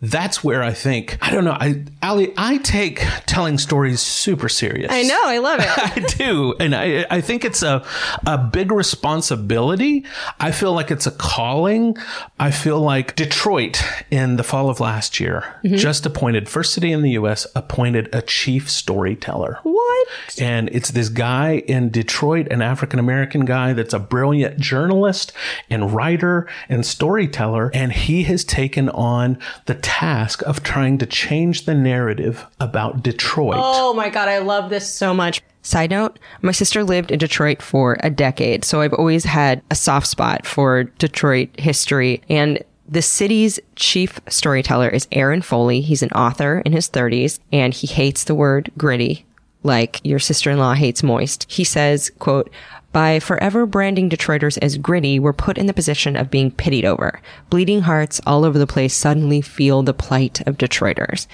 that's where I think I don't know. I Alie, I take telling stories super serious. I know, I love it. I do, and I I think it's a a big responsibility. I feel like it's a calling. I feel like Detroit in the fall of last year mm-hmm. just appointed first city in the U.S. appointed a chief storyteller. What? And it's this guy in Detroit, an African American guy that's a brilliant journalist and writer and storyteller, and he has taken on the task of trying to change the narrative about Detroit. Oh my God, I love this so much. Side note, my sister lived in Detroit for a decade, so I've always had a soft spot for Detroit history. And the city's chief storyteller is Aaron Foley. He's an author in his 30s, and he hates the word gritty, like your sister-in-law hates moist. He says, quote, by forever branding Detroiters as gritty, we're put in the position of being pitied over. Bleeding hearts all over the place suddenly feel the plight of Detroiters.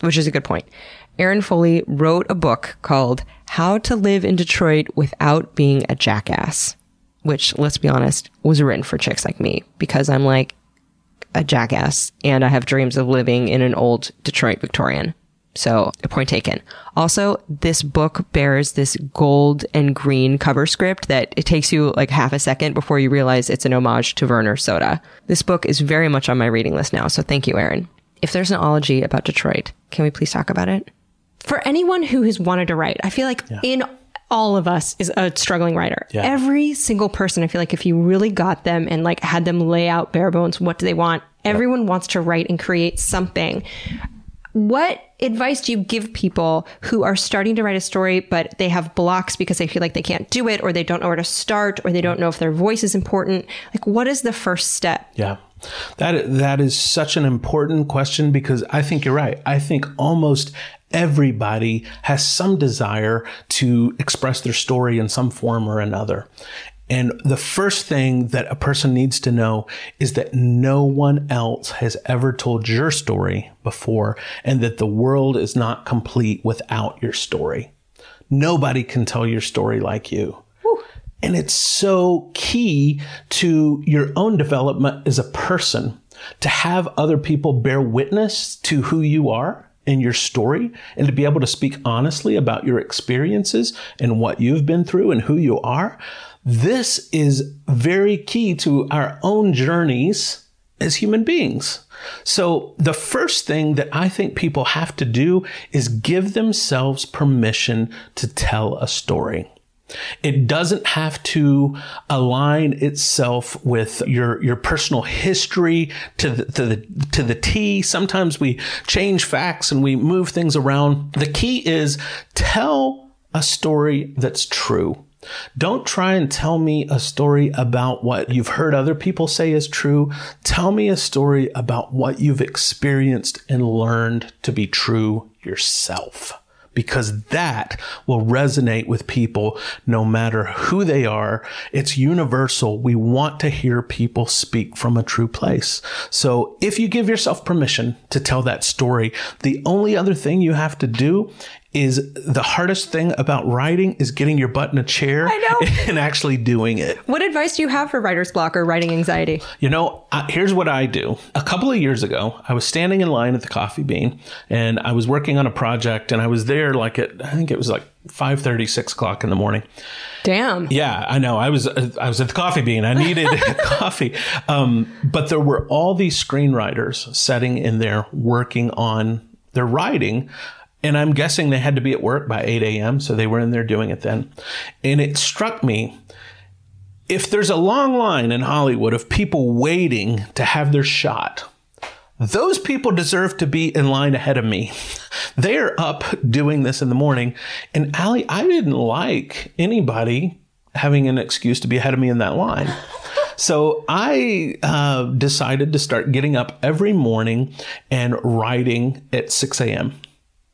Which is a good point. Aaron Foley wrote a book called How to Live in Detroit Without Being a Jackass, which, let's be honest, was written for chicks like me because I'm like a jackass and I have dreams of living in an old Detroit Victorian. So, a point taken. Also, this book bears this gold and green cover script that it takes you like half a second before you realize it's an homage to Vernors Soda. This book is very much on my reading list now, so thank you, Aaron. If there's an ology about Detroit, can we please talk about it? For anyone who has wanted to write, I feel like yeah. in all of us is a struggling writer. Yeah. Every single person, I feel like if you really got them and like had them lay out bare bones, what do they want? Everyone wants to write and create something. What advice do you give people who are starting to write a story, but they have blocks because they feel like they can't do it, or they don't know where to start, or they don't know if their voice is important? Like, what is the first step? Yeah. That that is such an important question because I think you're right. I think almost everybody has some desire to express their story in some form or another. And the first thing that a person needs to know is that no one else has ever told your story before and that the world is not complete without your story. Nobody can tell your story like you. And it's so key to your own development as a person to have other people bear witness to who you are and your story and to be able to speak honestly about your experiences and what you've been through and who you are. This is very key to our own journeys as human beings. So the first thing that I think people have to do is give themselves permission to tell a story. It doesn't have to align itself with your, your personal history to the, to the, to the T. Sometimes we change facts and we move things around. The key is tell a story that's true. Don't try and tell me a story about what you've heard other people say is true. Tell me a story about what you've experienced and learned to be true yourself because that will resonate with people no matter who they are. It's universal. We want to hear people speak from a true place. So if you give yourself permission to tell that story, the only other thing you have to do is the hardest thing about writing is getting your butt in a chair and actually doing it. What advice do you have for writer's block or writing anxiety? You know, here's what I do. A couple of years ago, I was standing in line at the Coffee Bean and I was working on a project and I was there like at, I think it was like 5 30, 6 o'clock in the morning. Damn. Yeah, I know. I was I was at the coffee bean. I needed coffee. Um, but there were all these screenwriters sitting in there working on their writing and I'm guessing they had to be at work by 8 a.m., so they were in there doing it then. And it struck me if there's a long line in Hollywood of people waiting to have their shot, those people deserve to be in line ahead of me. They're up doing this in the morning. And Alie, I didn't like anybody having an excuse to be ahead of me in that line. So I uh, decided to start getting up every morning and writing at 6 a.m.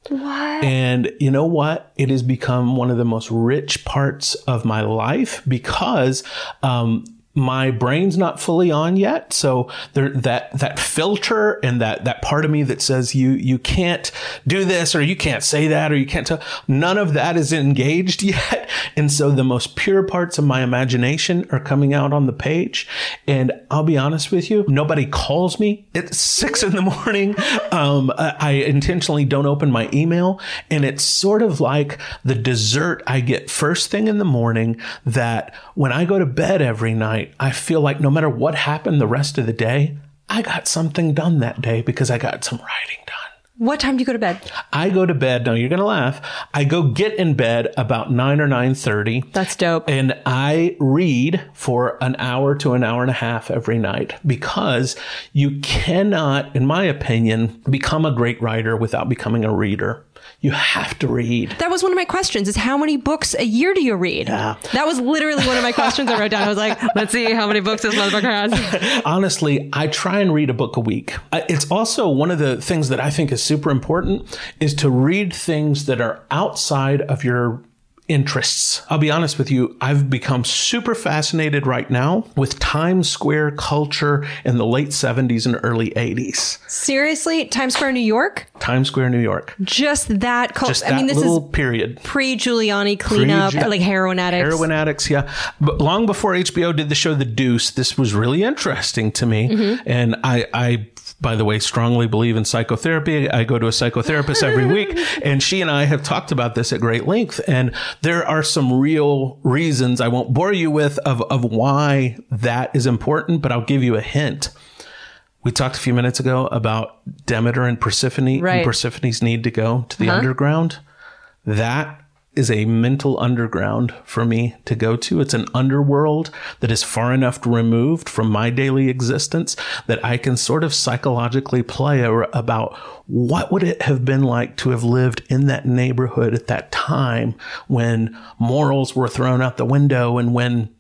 What? And you know what? It has become one of the most rich parts of my life because um, my brain's not fully on yet. So there, that, that filter and that, that part of me that says you, you can't do this or you can't say that or you can't tell, none of that is engaged yet. And so the most pure parts of my imagination are coming out on the page. And I'll be honest with you, nobody calls me at six in the morning. Um, I intentionally don't open my email and it's sort of like the dessert I get first thing in the morning that when I go to bed every night, I feel like no matter what happened the rest of the day, I got something done that day because I got some writing done. What time do you go to bed? I go to bed. Now you're going to laugh. I go get in bed about nine or nine thirty. That's dope. And I read for an hour to an hour and a half every night because you cannot, in my opinion, become a great writer without becoming a reader. You have to read. That was one of my questions is how many books a year do you read? Yeah. That was literally one of my questions I wrote down. I was like, let's see how many books this motherfucker has. Honestly, I try and read a book a week. Uh, It's also one of the things that I think is super important is to read things that are outside of your interests. I'll be honest with you, I've become super fascinated right now with Times Square culture in the late 70s and early 80s. Seriously, Times Square, New York? Times Square, New York. Just that culture. I mean, this is period. pre Giuliani cleanup, Pre-Giu- like heroin addicts. Heroin addicts, yeah. But long before HBO did the show The Deuce, this was really interesting to me. Mm-hmm. And I, I, by the way, strongly believe in psychotherapy. I go to a psychotherapist every week, and she and I have talked about this at great length. And there are some real reasons I won't bore you with of, of why that is important, but I'll give you a hint. We talked a few minutes ago about Demeter and Persephone Right. and Persephone's need to go to the uh-huh. underground. That is a mental underground for me to go to. It's an underworld that is far enough removed from my daily existence that I can sort of psychologically play about what would it have been like to have lived in that neighborhood at that time when morals were thrown out the window and when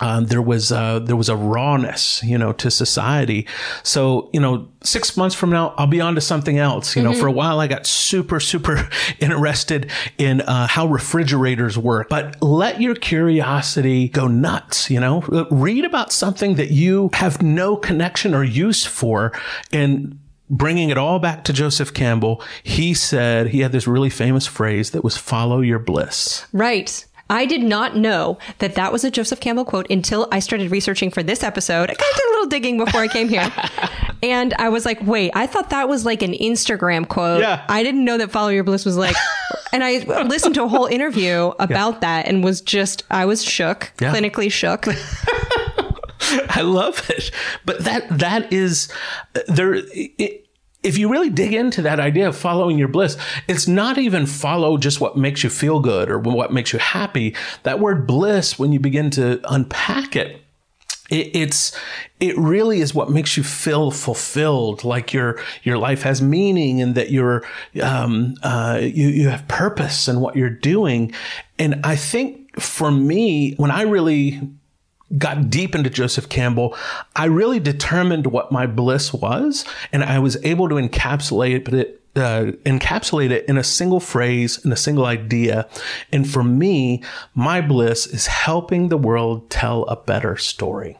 um, there was uh, there was a rawness, you know, to society. So you know, six months from now, I'll be on to something else. You know, for a while, I got super super interested in uh, how refrigerators work. But let your curiosity go nuts. You know, read about something that you have no connection or use for, and bringing it all back to Joseph Campbell, he said he had this really famous phrase that was "follow your bliss." Right. I did not know that that was a Joseph Campbell quote until I started researching for this episode. I kind of did a little digging before I came here. and I was like, wait, I thought that was like an Instagram quote. Yeah. I didn't know that Follow Your Bliss was like, and I listened to a whole interview about that and was just, I was shook, Yeah. clinically shook. I love it. But that that is uh, there. It, if you really dig into that idea of following your bliss, it's not even follow just what makes you feel good or what makes you happy. That word bliss, when you begin to unpack it, it, it's it really is what makes you feel fulfilled, like your your life has meaning and that you're um, uh, you you have purpose in what you're doing. And I think for me, when I really got deep into Joseph Campbell, I really determined what my bliss was, and I was able to encapsulate it. Uh, encapsulate it in a single phrase, in a single idea. And for me, my bliss is helping the world tell a better story.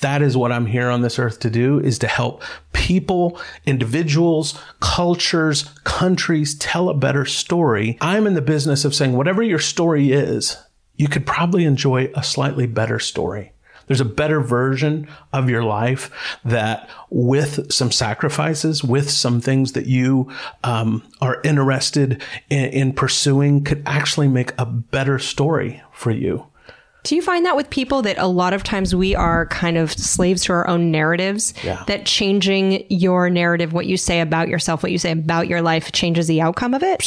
That is what I'm here on this earth to do is to help people, individuals, cultures, countries tell a better story. I'm in the business of saying whatever your story is, you could probably enjoy a slightly better story. There's a better version of your life that, with some sacrifices, with some things that you um, are interested in, in pursuing, could actually make a better story for you. Do you find that with people that a lot of times we are kind of slaves to our own narratives? Yeah. That changing your narrative, what you say about yourself, what you say about your life, changes the outcome of it?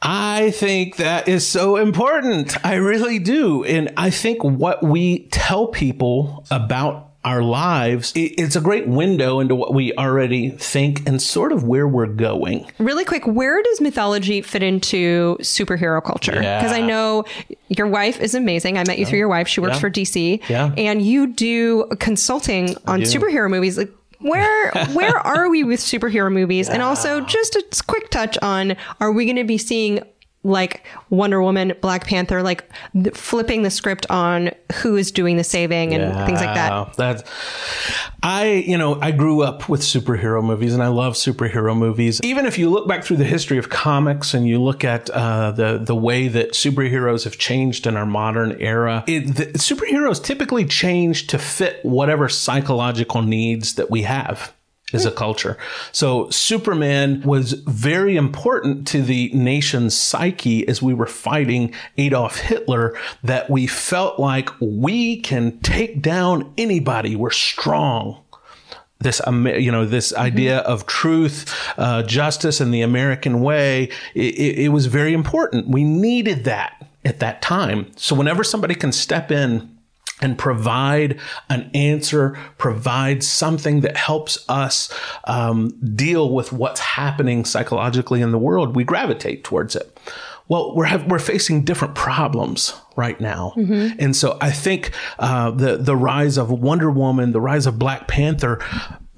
I think that is so important. I really do. And I think what we tell people about our lives, it's a great window into what we already think and sort of where we're going. Really quick, where does mythology fit into superhero culture? Because Yeah. I know your wife is amazing. I met you through your wife. She works Yeah. for DC. Yeah. And you do consulting on do. superhero movies. Like where where are we with superhero movies? And also just a quick touch on are we going to be seeing like Wonder Woman, Black Panther, like th- flipping the script on who is doing the saving and things like that. That's I, you know, I grew up with superhero movies, and I love superhero movies. Even if you look back through the history of comics and you look at uh, the the way that superheroes have changed in our modern era, it, the, superheroes typically change to fit whatever psychological needs that we have as a culture. So Superman was very important to the nation's psyche as we were fighting Adolf Hitler that we felt like we can take down anybody. We're strong. This, you know, this idea of truth, uh, justice, and the American way, it, it, it was very important. We needed that at that time. So whenever somebody can step in and provide an answer, provide something that helps us um, deal with what's happening psychologically in the world, we gravitate towards it. Well, we're have, we're facing different problems right now, and so I think uh, the the rise of Wonder Woman, the rise of Black Panther.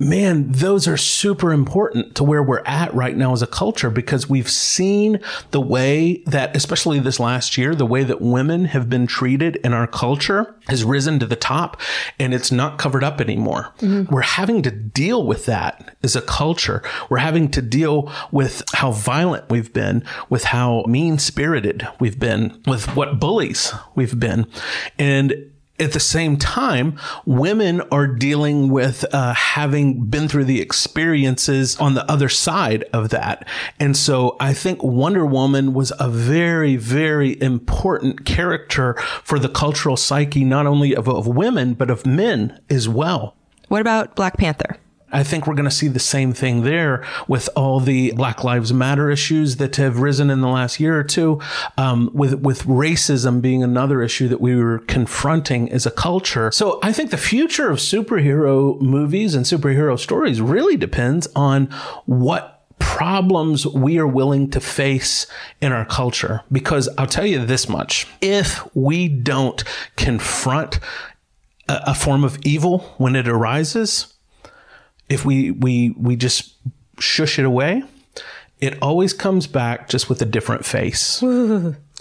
Man, those are super important to where we're at right now as a culture because we've seen the way that, especially this last year, the way that women have been treated in our culture has risen to the top and it's not covered up anymore. Mm-hmm. We're having to deal with that as a culture. We're having to deal with how violent we've been, with how mean spirited we've been, with what bullies we've been. And at the same time, women are dealing with uh, having been through the experiences on the other side of that. And so I think Wonder Woman was a very, very important character for the cultural psyche, not only of, of women, but of men as well. What about Black Panther? I think we're going to see the same thing there with all the Black Lives Matter issues that have risen in the last year or two, um, with with racism being another issue that we were confronting as a culture. So I think the future of superhero movies and superhero stories really depends on what problems we are willing to face in our culture. Because I'll tell you this much: if we don't confront a, a form of evil when it arises if we we we just shush it away, it always comes back just with a different face.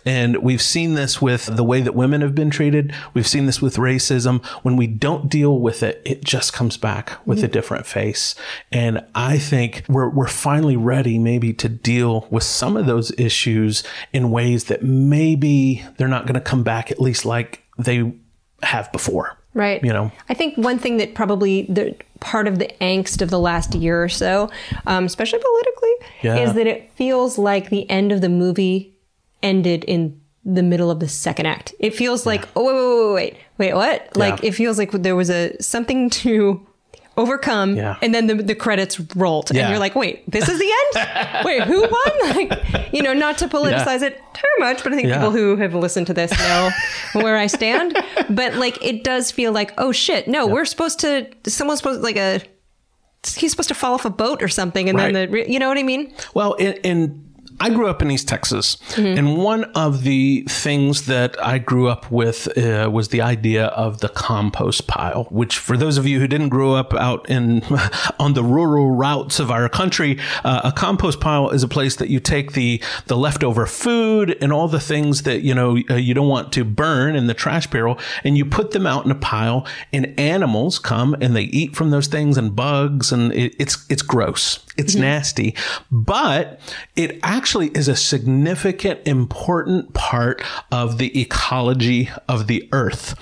And we've seen this with the way that women have been treated. We've seen this with racism. When we don't deal with it, it just comes back with a mm-hmm. different face. And I think we're, we're finally ready maybe to deal with some of those issues in ways that maybe they're not going to come back at least like they have before. Right. You know, I think one thing that probably the part of the angst of the last year or so, um, especially politically, Yeah. is that it feels like the end of the movie ended in the middle of the second act. It feels like, oh, wait, wait, wait, wait, wait, what? Like, it feels like there was a something to overcome Yeah. and then the, the credits rolled. Yeah. and you're like wait this is the end? Wait who won? Like you know not to politicize it too much but i think Yeah. people who have listened to this know where i stand. But like it does feel like oh shit no we're supposed to someone's supposed like a he's supposed to fall off a boat or something and then the you know what i mean? Well, in, in I grew up in East Texas, and one of the things that I grew up with uh, was the idea of the compost pile. Which, for those of you who didn't grow up out in on the rural routes of our country, uh, a compost pile is a place that you take the the leftover food and all the things that you know uh, you don't want to burn in the trash barrel, and you put them out in a pile. And animals come and they eat from those things, and bugs, and it, it's it's gross. It's nasty, but it actually is a significant, important part of the ecology of the earth.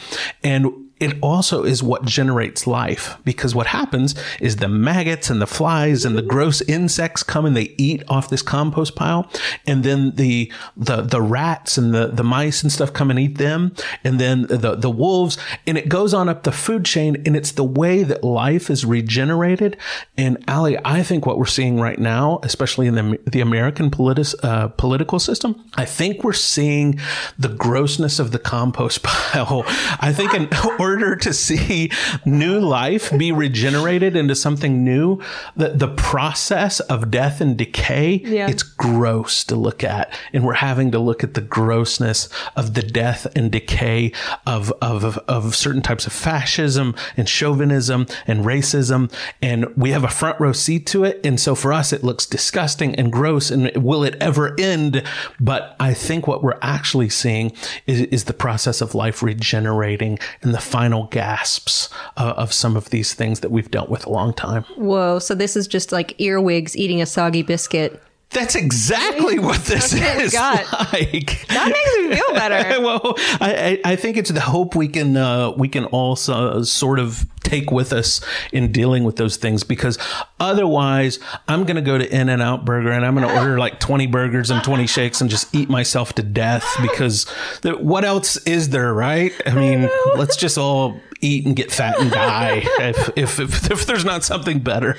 And it also is what generates life because what happens is the maggots and the flies and the gross insects come and they eat off this compost pile and then the the the rats and the the mice and stuff come and eat them and then the the wolves and it goes on up the food chain and it's the way that life is regenerated. And Alie I think what we're seeing right now especially in the the American politi- uh, political system I think we're seeing the grossness of the compost pile. I think an order to see new life be regenerated into something new, the, the process of death and decay, Yeah. it's gross to look at. And we're having to look at the grossness of the death and decay of, of, of certain types of fascism and chauvinism and racism. And we have a front row seat to it. And so for us, it looks disgusting and gross. And will it ever end? But I think what we're actually seeing is, is the process of life regenerating and the final gasps uh, of some of these things that we've dealt with a long time. Whoa. So this is just like earwigs eating a soggy biscuit. That's exactly what this we is like. That makes me feel better. well, I, I I think it's the hope we can uh, we can also sort of take with us in dealing with those things because otherwise I'm going to go to In-N-Out Burger and I'm going to order like 20 burgers and 20 shakes and just eat myself to death because the, what else is there, right? I mean, let's just all eat and get fat and die if if, if, if there's not something better.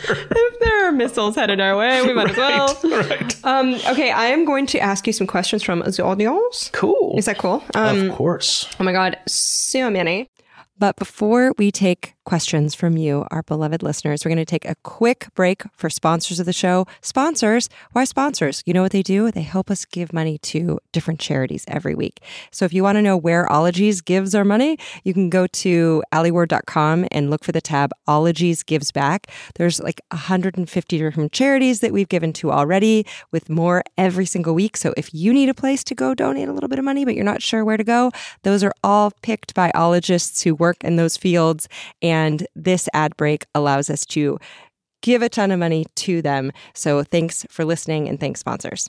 Are missiles headed our way, we might as well. right. Um, okay, I am going to ask you some questions from the audience. Cool. Is that cool? Um, of course. oh my God, so many. But before we take questions from you, our beloved listeners, we're going to take a quick break for sponsors of the show. Sponsors, why sponsors? You know what they do? They help us give money to different charities every week. So if you want to know where Ologies gives our money, you can go to alieward.com and look for the tab Ologies Gives Back. There's like 150 different charities that we've given to already with more every single week. So if you need a place to go donate a little bit of money, but you're not sure where to go, those are all picked by ologists who work in those fields. And this ad break allows us to give a ton of money to them. So thanks for listening and thanks, sponsors.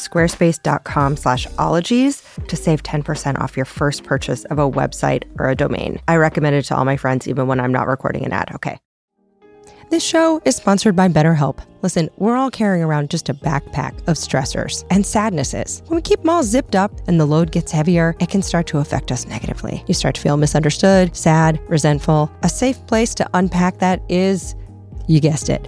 squarespace.com slash ologies to save 10% off your first purchase of a website or a domain. I recommend it to all my friends, even when I'm not recording an ad. Okay. This show is sponsored by BetterHelp. Listen, we're all carrying around just a backpack of stressors and sadnesses. When we keep them all zipped up and the load gets heavier, it can start to affect us negatively. You start to feel misunderstood, sad, resentful. A safe place to unpack that is, you guessed it,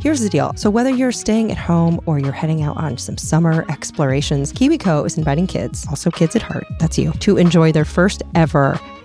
Here's the deal. So, whether you're staying at home or you're heading out on some summer explorations, KiwiCo is inviting kids, also kids at heart, that's you, to enjoy their first ever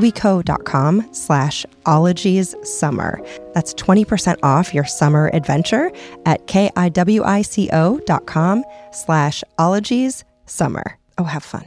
kiwico.com slash ologies summer. That's 20% off your summer adventure at K-I-W-I-C-O dot com slash ologies summer. Oh, have fun.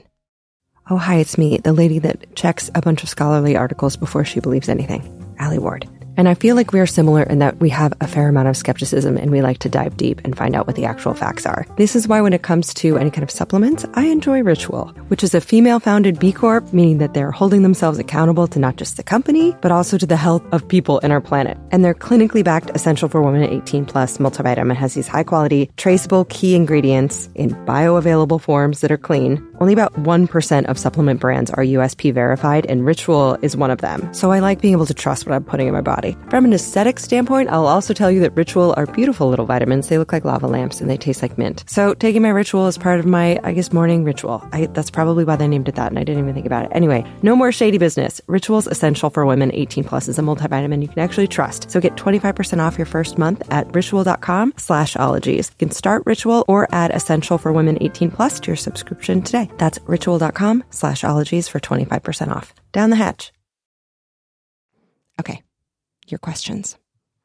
Oh, hi, it's me, the lady that checks a bunch of scholarly articles before she believes anything, Alie Ward. And I feel like we are similar in that we have a fair amount of skepticism and we like to dive deep and find out what the actual facts are. This is why when it comes to any kind of supplements, I enjoy Ritual, which is a female founded B Corp, meaning that they're holding themselves accountable to not just the company, but also to the health of people in our planet. And their clinically backed essential for women 18 plus multivitamin has these high quality, traceable key ingredients in bioavailable forms that are clean. Only about 1% of supplement brands are USP verified, and Ritual is one of them. So I like being able to trust what I'm putting in my body. From an aesthetic standpoint, I'll also tell you that Ritual are beautiful little vitamins. They look like lava lamps and they taste like mint. So taking my Ritual is part of my, I guess, morning ritual. I, that's probably why they named it that, and I didn't even think about it. Anyway, no more shady business. Ritual's essential for women 18 plus is a multivitamin you can actually trust. So get 25% off your first month at ritual.com slash ologies. You can start Ritual or add essential for women 18 plus to your subscription today. That's ritual.com slash ologies for 25% off. Down the hatch. Okay your questions.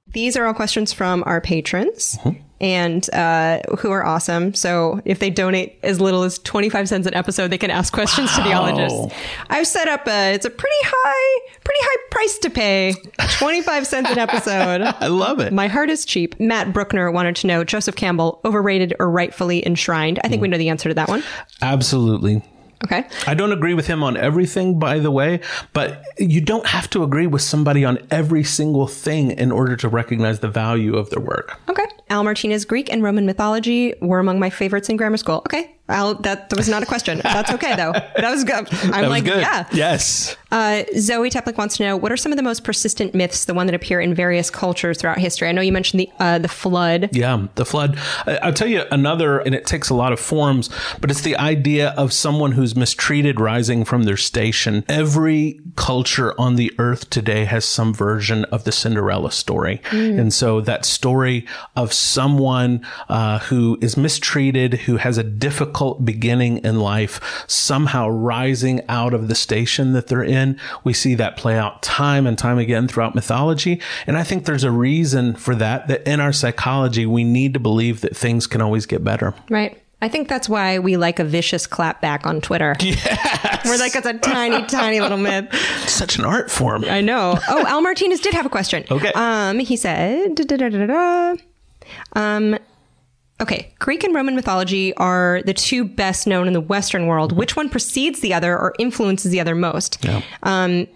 These are all questions from our patrons mm-hmm. And uh, who are awesome. So if they donate as little as 25 cents an episode, they can ask questions wow. to theologists. I've set up a, it's a pretty high, pretty high price to pay. 25 cents an episode. I love it. My heart is cheap. Matt Brookner wanted to know Joseph Campbell, overrated or rightfully enshrined? I think mm. we know the answer to that one. Absolutely. Okay. I don't agree with him on everything, by the way, but you don't have to agree with somebody on every single thing in order to recognize the value of their work. Okay. Al Martinez, Greek and Roman mythology were among my favorites in grammar school. Okay. Al, that, that was not a question. That's okay, though. That was good. I'm that like, good. yeah. Yes. Uh, Zoe Teplik wants to know what are some of the most persistent myths, the one that appear in various cultures throughout history? I know you mentioned the uh, the flood. Yeah, the flood. I, will tell you another, and it takes a lot of forms, but it's the idea of someone who's mistreated rising from their station. Every culture on the earth today has some version of the Cinderella story, mm. and so that story of someone uh, who is mistreated, who has a difficult difficult beginning in life, somehow rising out of the station that they're in. We see that play out time and time again throughout mythology. And I think there's a reason for that, that in our psychology, we need to believe that things can always get better. Right. I think that's why we like a vicious clap back on Twitter. Yes. We're like, it's a tiny, tiny little myth. Such an art form. I know. Oh, Al Martinez did have a question. Okay. Um, he said, da, da, da, um, Okay, Greek and Roman mythology are the two best known in the Western world. Which one precedes the other or influences the other most? Yeah. Um,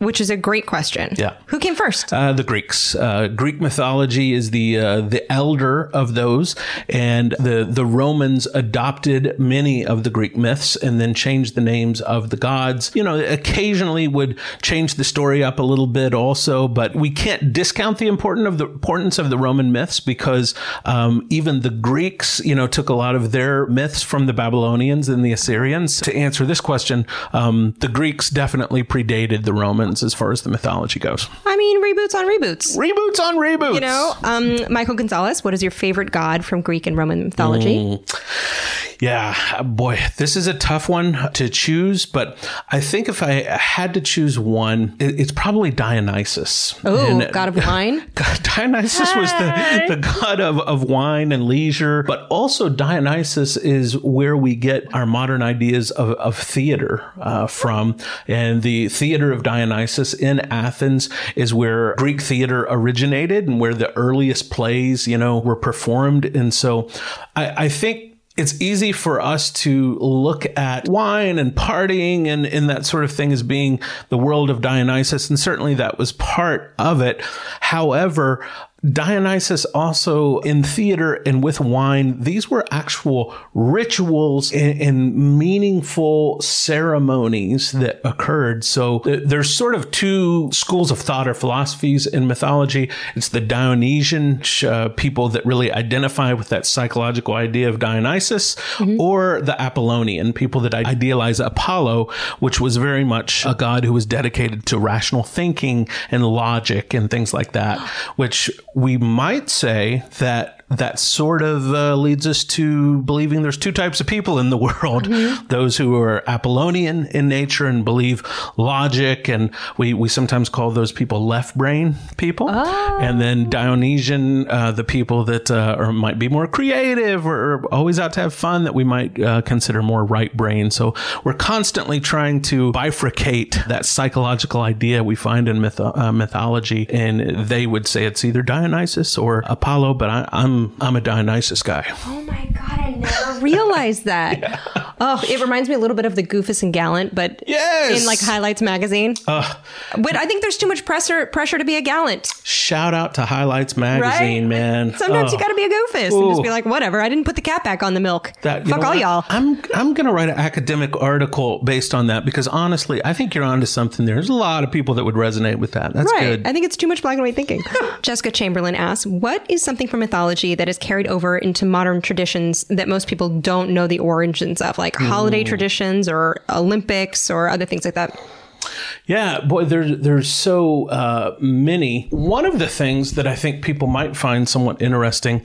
which is a great question. Yeah. Who came first? Uh, the Greeks. Uh, Greek mythology is the uh, the elder of those, and the the Romans adopted many of the Greek myths and then changed the names of the gods. You know, occasionally would change the story up a little bit also, but we can't discount the important of the importance of the Roman myths because um, even the Greeks, you know, took a lot of their myths from the Babylonians and the Assyrians. To answer this question, um, the Greeks definitely predated the Romans trends as far as the mythology goes. I mean, reboots on reboots. Reboots on reboots. You know, um, Michael Gonzalez, what is your favorite god from Greek and Roman mythology? Mm. Yeah, boy, this is a tough one to choose, but I think if I had to choose one, it's probably Dionysus. Oh, god of wine. Dionysus hey. was the, the god of, of wine and leisure, but also Dionysus is where we get our modern ideas of, of theater uh, from. And the theater of Dionysus in Athens is where Greek theater originated and where the earliest plays, you know, were performed. And so I, I think it's easy for us to look at wine and partying and, and that sort of thing as being the world of Dionysus. And certainly that was part of it. However, Dionysus also in theater and with wine, these were actual rituals and, and, meaningful ceremonies that occurred. So there's sort of two schools of thought or philosophies in mythology. It's the Dionysian uh, people that really identify with that psychological idea of Dionysus, mm-hmm. or the Apollonian people that idealize Apollo, which was very much a god who was dedicated to rational thinking and logic and things like that, which we might say that that sort of uh, leads us to believing there's two types of people in the world mm-hmm. those who are Apollonian in nature and believe logic, and we, we sometimes call those people left brain people. Oh. And then Dionysian, uh, the people that uh, are, might be more creative or, always out to have fun, that we might uh, consider more right brain. So we're constantly trying to bifurcate that psychological idea we find in myth- uh, mythology. And they would say it's either Dionysus or Apollo, but I, I'm I'm a Dionysus guy. Oh my god, I never realized that. yeah. Oh, it reminds me a little bit of the Goofus and Gallant, but yes! in like Highlights magazine. Uh, but I think there's too much pressure pressure to be a Gallant. Shout out to Highlights magazine, right? man. Sometimes oh. you got to be a Goofus Ooh. and just be like, whatever. I didn't put the cap back on the milk. That, Fuck all what? y'all. I'm I'm gonna write an academic article based on that because honestly, I think you're onto something there. There's a lot of people that would resonate with that. That's right. good. I think it's too much black and white thinking. Jessica Chamberlain asks, "What is something from mythology that is carried over into modern traditions that most people don't know the origins of, like mm. holiday traditions or Olympics or other things like that? Yeah, boy, there's there's so uh, many. One of the things that I think people might find somewhat interesting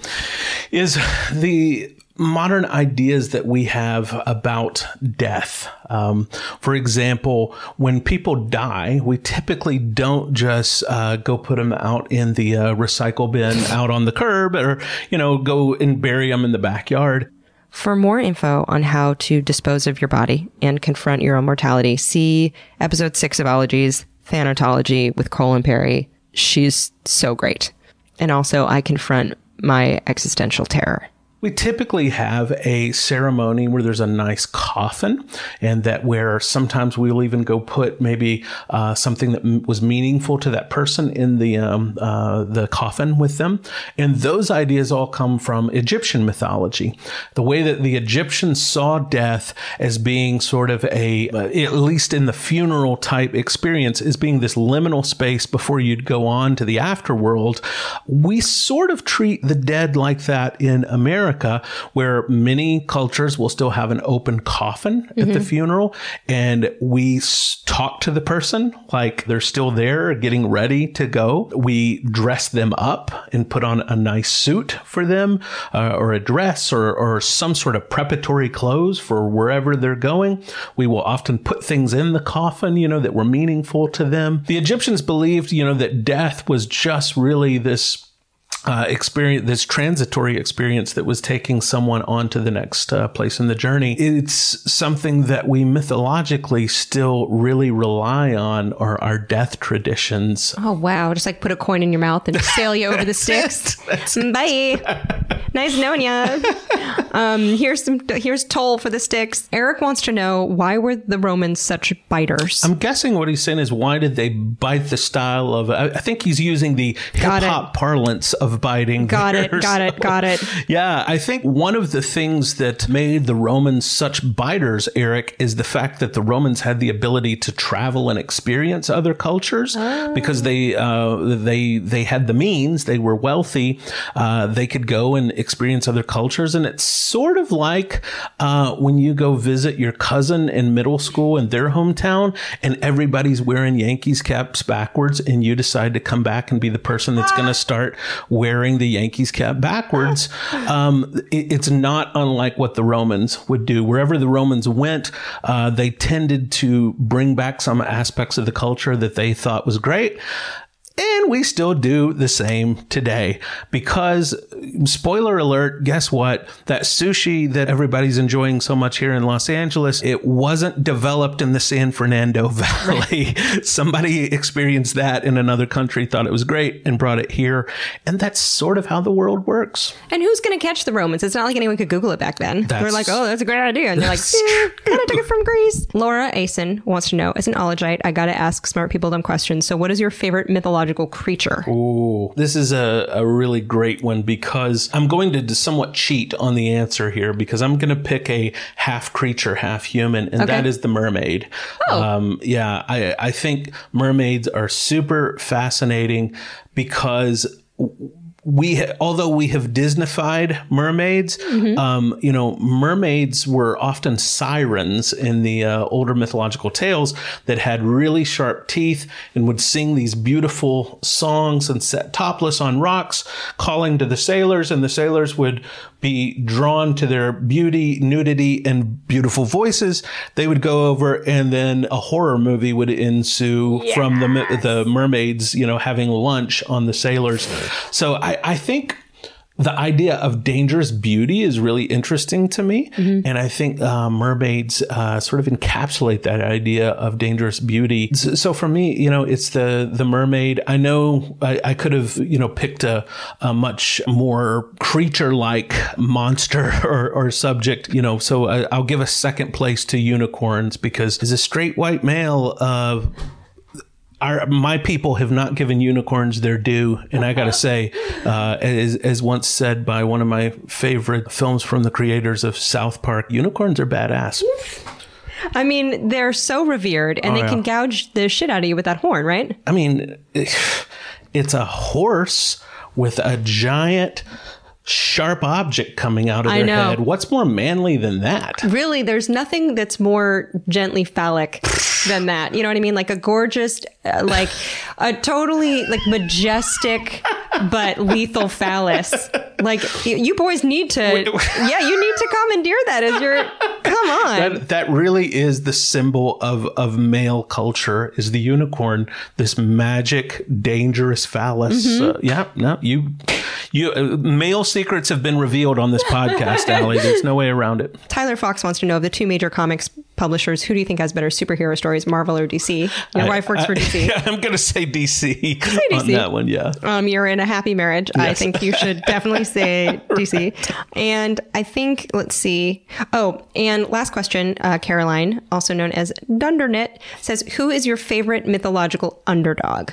is the modern ideas that we have about death. Um, for example, when people die, we typically don't just uh, go put them out in the uh, recycle bin out on the curb or, you know, go and bury them in the backyard. For more info on how to dispose of your body and confront your own mortality, see episode six of Ologies, Thanatology with Colin Perry. She's so great. And also, I confront my existential terror we typically have a ceremony where there's a nice coffin and that where sometimes we'll even go put maybe uh, something that m- was meaningful to that person in the um, uh, the coffin with them. And those ideas all come from Egyptian mythology. The way that the Egyptians saw death as being sort of a uh, at least in the funeral type experience as being this liminal space before you'd go on to the afterworld we sort of treat the dead like that in America America, where many cultures will still have an open coffin mm-hmm. at the mm-hmm. funeral, and we talk to the person like they're still there, getting ready to go. We dress them up and put on a nice suit for them, uh, or a dress, or or some sort of preparatory clothes for wherever they're going. We will often put things in the coffin, you know, that were meaningful to them. The Egyptians believed, you know, that death was just really this uh, experience, this transitory experience that was taking someone on to the next uh, place in the journey. It's something that we mythologically still really rely on, or our death traditions. Oh wow! Just like put a coin in your mouth and sail you over the Styx. Bye. nice knowing ya. Um, here's some. Here's toll for the Styx. Eric wants to know why were the Romans such biters? I'm guessing what he's saying is why did they bite the style of? I, I think he's using the hip hop parlance of biting. Got there. it. Got so, it. Got it. Yeah, I think one of the things that made the Romans such biters, Eric, is the fact that the Romans had the ability to travel and experience other cultures oh. because they uh, they they had the means. They were wealthy. Uh, they could go and experience other cultures, and it's sort of like uh, when you go visit your cousin in middle school in their hometown and everybody's wearing Yankees caps backwards and you decide to come back and be the person that's going to start wearing the Yankees cap backwards. Um, it, it's not unlike what the Romans would do. Wherever the Romans went, uh, they tended to bring back some aspects of the culture that they thought was great. And we still do the same today because, spoiler alert, guess what? That sushi that everybody's enjoying so much here in Los Angeles, it wasn't developed in the San Fernando Valley. Somebody experienced that in another country, thought it was great, and brought it here. And that's sort of how the world works. And who's going to catch the Romans? It's not like anyone could Google it back then. They're like, oh, that's a great idea. And they're like, yeah, kind of took it from Greece. Laura Asen wants to know, as an ologite, I got to ask smart people dumb questions. So, what is your favorite mythological creature? Ooh, this is a, a really great one because I'm going to somewhat cheat on the answer here because I'm going to pick a half creature, half human, and that is the mermaid. Um, yeah, I, I think mermaids are super fascinating because we although we have Disneyfied mermaids, um, you know, mermaids were often sirens in the uh, older mythological tales that had really sharp teeth and would sing these beautiful songs and set topless on rocks, calling to the sailors, and the sailors would be drawn to their beauty, nudity, and beautiful voices. They would go over, and then a horror movie would ensue from the the mermaids, you know, having lunch on the sailors. So I, I think the idea of dangerous beauty is really interesting to me, and I think uh, mermaids uh, sort of encapsulate that idea of dangerous beauty. So, so for me, you know, it's the the mermaid. I know I, I could have you know picked a, a much more creature like monster or, or subject, you know. So I, I'll give a second place to unicorns because as a straight white male. Uh, our, my people have not given unicorns their due, and I got to say, uh, as, as once said by one of my favorite films from the creators of South Park, unicorns are badass. I mean, they're so revered and Oh, they yeah. can gouge the shit out of you with that horn, right? I mean, it's a horse with a giant, sharp object coming out of I their know. head. What's more manly than that? Really, there's nothing that's more gently phallic than that. You know what I mean? Like a gorgeous, uh, like a totally like majestic but lethal phallus. Like you, you boys need to, yeah, you need to commandeer that as your. Come on. That, that really is the symbol of, of male culture is the unicorn, this magic, dangerous phallus. Mm-hmm. Uh, yeah, no, you, you, uh, male secrets have been revealed on this podcast, Alie. There's no way around it. Tyler Fox wants to know of the two major comics publishers, who do you think has better superhero stories, Marvel or DC? Your wife works for DC. Yeah, I'm going to say DC, on DC. that one. Yeah. Um, you're in a happy marriage. I think you should definitely say DC. And I think, let's see. Oh, and last question, uh, Caroline, also known as Dundernet, says, Who is your favorite mythological underdog?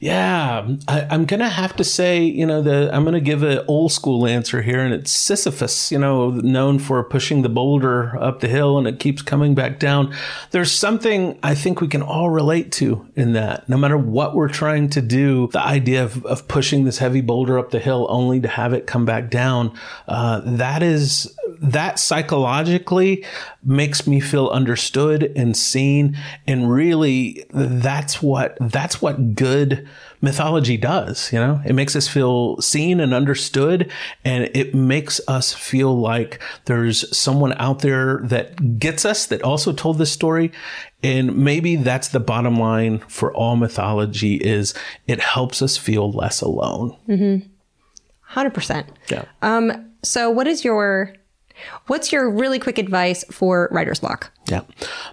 Yeah, I, I'm gonna have to say, you know, the I'm gonna give an old school answer here, and it's Sisyphus. You know, known for pushing the boulder up the hill, and it keeps coming back down. There's something I think we can all relate to in that. No matter what we're trying to do, the idea of, of pushing this heavy boulder up the hill only to have it come back down, uh, that is that psychologically makes me feel understood and seen and really that's what that's what good mythology does you know it makes us feel seen and understood and it makes us feel like there's someone out there that gets us that also told this story and maybe that's the bottom line for all mythology is it helps us feel less alone 100%. yeah Um, so what is your, what's your really quick advice for writer's block? Yeah.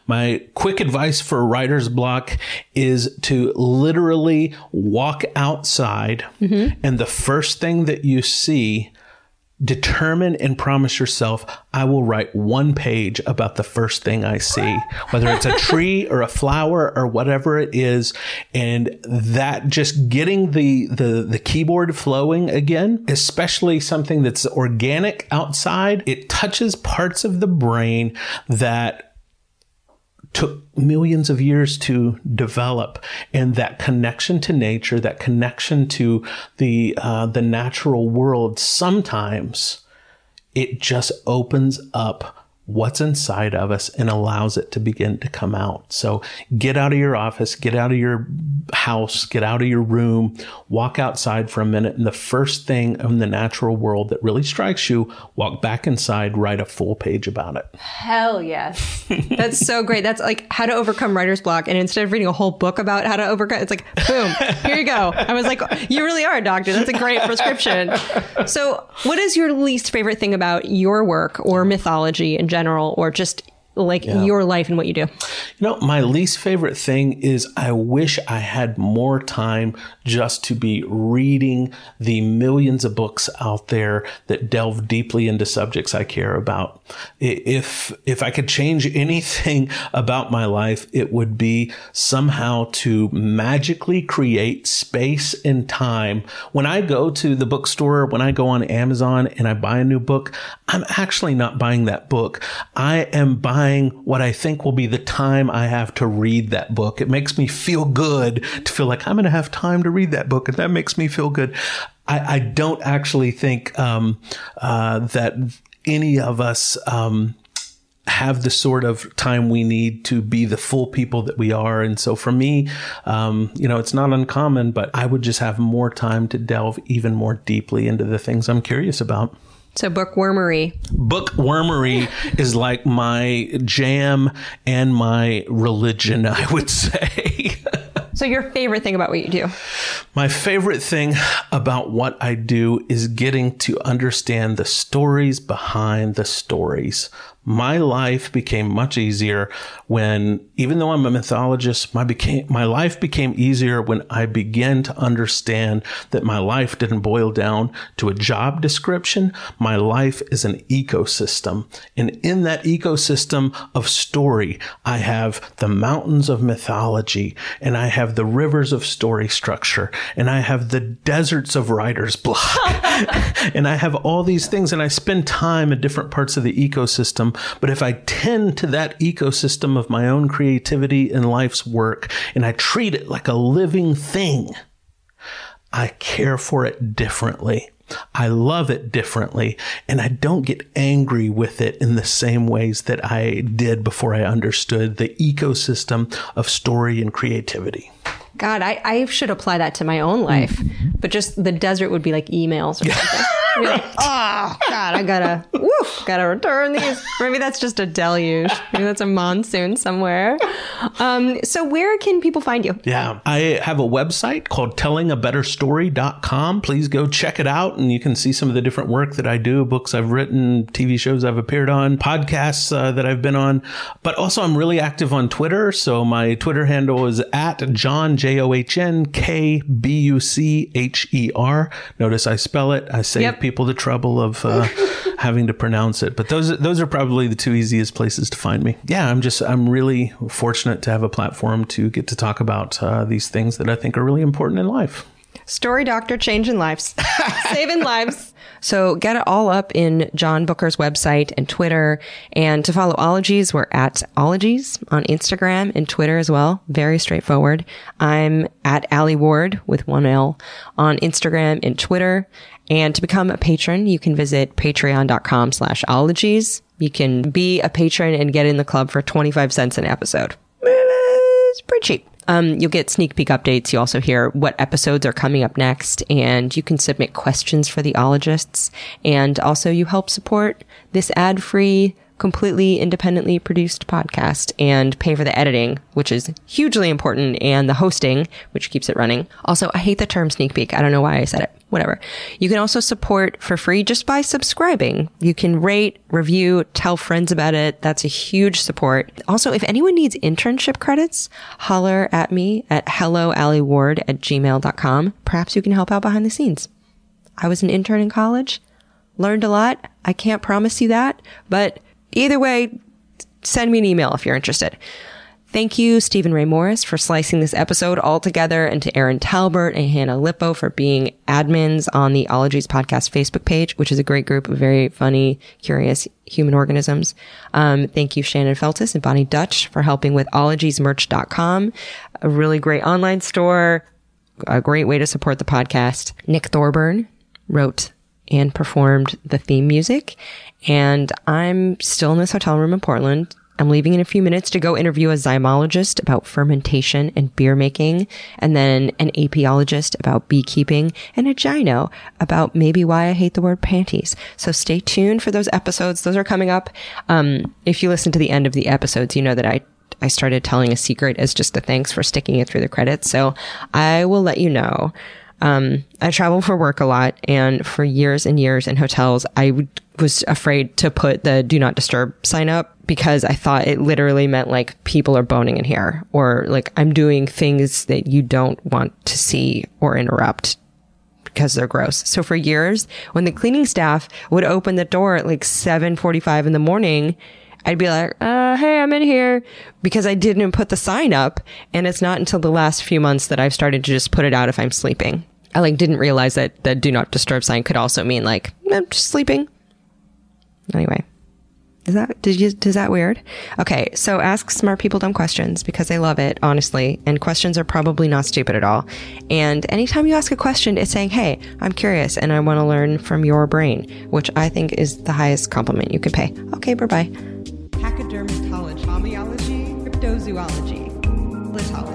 My quick advice for writer's block is to literally walk outside mm-hmm. and the first thing that you see, determine and promise yourself, I will write one page about the first thing I see, whether it's a tree or a flower or whatever it is. And that just getting the, the, the keyboard flowing again, especially something that's organic outside, it touches parts of the brain that took millions of years to develop and that connection to nature that connection to the uh, the natural world sometimes it just opens up what's inside of us and allows it to begin to come out. So get out of your office, get out of your house, get out of your room, walk outside for a minute. And the first thing in the natural world that really strikes you, walk back inside, write a full page about it. Hell yes. That's so great. That's like how to overcome writer's block. And instead of reading a whole book about how to overcome, it's like, boom, here you go. I was like, you really are a doctor. That's a great prescription. So what is your least favorite thing about your work or mythology in general, or just like Yeah. your life and what you do? You know, my least favorite thing is I wish I had more time just to be reading the millions of books out there that delve deeply into subjects I care about. If if I could change anything about my life, it would be somehow to magically create space and time. When I go to the bookstore, when I go on Amazon and I buy a new book, I'm actually not buying that book. I am buying what I think will be the time I have to read that book. It makes me feel good to feel like I'm going to have time to read that book, and that makes me feel good. I, I don't actually think um, uh, that any of us. Um, have the sort of time we need to be the full people that we are. And so for me, um, you know, it's not uncommon, but I would just have more time to delve even more deeply into the things I'm curious about. So bookwormery. Bookwormery is like my jam and my religion, I would say. So your favorite thing about what you do? My favorite thing about what I do is getting to understand the stories behind the stories. My life became much easier when, even though I'm a mythologist, my became my life became easier when I began to understand that my life didn't boil down to a job description. My life is an ecosystem, and in that ecosystem of story, I have the mountains of mythology, and I have the rivers of story structure, and I have the deserts of writer's block, and I have all these things, and I spend time in different parts of the ecosystem. But if I tend to that ecosystem of my own creativity and life's work, and I treat it like a living thing, I care for it differently. I love it differently, and I don't get angry with it in the same ways that I did before I understood the ecosystem of story and creativity. God, I, I should apply that to my own life, mm. but just the desert would be like emails or something. I'd be like, oh God, I gotta, woof, gotta return these. Maybe that's just a deluge. Maybe that's a monsoon somewhere. Um, so where can people find you? Yeah. I have a website called tellingabetterstory.com. Please go check it out and you can see some of the different work that I do, books I've written, TV shows I've appeared on, podcasts uh, that I've been on. But also, I'm really active on Twitter. So my Twitter handle is at John, J O H N K B U C H E R. Notice I spell it. I say. Yep. People the trouble of uh, having to pronounce it. But those, those are probably the two easiest places to find me. Yeah, I'm just, I'm really fortunate to have a platform to get to talk about uh, these things that I think are really important in life. Story Doctor changing lives, saving lives. So get it all up in John Bucher's website and Twitter. And to follow Ologies, we're at Ologies on Instagram and Twitter as well. Very straightforward. I'm at Alie Ward with one L on Instagram and Twitter. And to become a patron, you can visit patreon.com slash ologies. You can be a patron and get in the club for 25 cents an episode. It's pretty cheap. Um, you'll get sneak peek updates. You also hear what episodes are coming up next, and you can submit questions for the ologists. And also, you help support this ad free, completely independently produced podcast and pay for the editing, which is hugely important, and the hosting, which keeps it running. Also, I hate the term sneak peek. I don't know why I said it. Whatever. You can also support for free just by subscribing. You can rate, review, tell friends about it. That's a huge support. Also, if anyone needs internship credits, holler at me at helloalieward at gmail.com. Perhaps you can help out behind the scenes. I was an intern in college, learned a lot. I can't promise you that, but either way, send me an email if you're interested. Thank you, Stephen Ray Morris, for slicing this episode all together, and to Erin Talbert and Hannah Lipow for being admins on the Ologies Podcast Facebook page, which is a great group of very funny, curious human organisms. Um, thank you, Shannon Feltis and Bonnie Dutch, for helping with ologiesmerch.com, a really great online store, a great way to support the podcast. Nick Thorburn wrote and performed the theme music. And I'm still in this hotel room in Portland. I'm leaving in a few minutes to go interview a zymologist about fermentation and beer making, and then an apiologist about beekeeping, and a gyno about maybe why I hate the word panties. So stay tuned for those episodes. Those are coming up. Um, if you listen to the end of the episodes, you know that I I started telling a secret as just a thanks for sticking it through the credits. So I will let you know. Um, I travel for work a lot, and for years and years in hotels, I was afraid to put the do not disturb sign up because I thought it literally meant like people are boning in here or like I'm doing things that you don't want to see or interrupt because they're gross. So for years, when the cleaning staff would open the door at like 7:45 in the morning, I'd be like, uh, "Hey, I'm in here," because I didn't put the sign up, and it's not until the last few months that I've started to just put it out if I'm sleeping. I like didn't realize that the do not disturb sign could also mean like I'm just sleeping. Anyway. Is that did you is that weird? Okay, so ask smart people dumb questions because they love it, honestly. And questions are probably not stupid at all. And anytime you ask a question, it's saying, "Hey, I'm curious and I want to learn from your brain," which I think is the highest compliment you can pay. Okay, bye bye. Pachydermatology, homeology, cryptozoology, litology,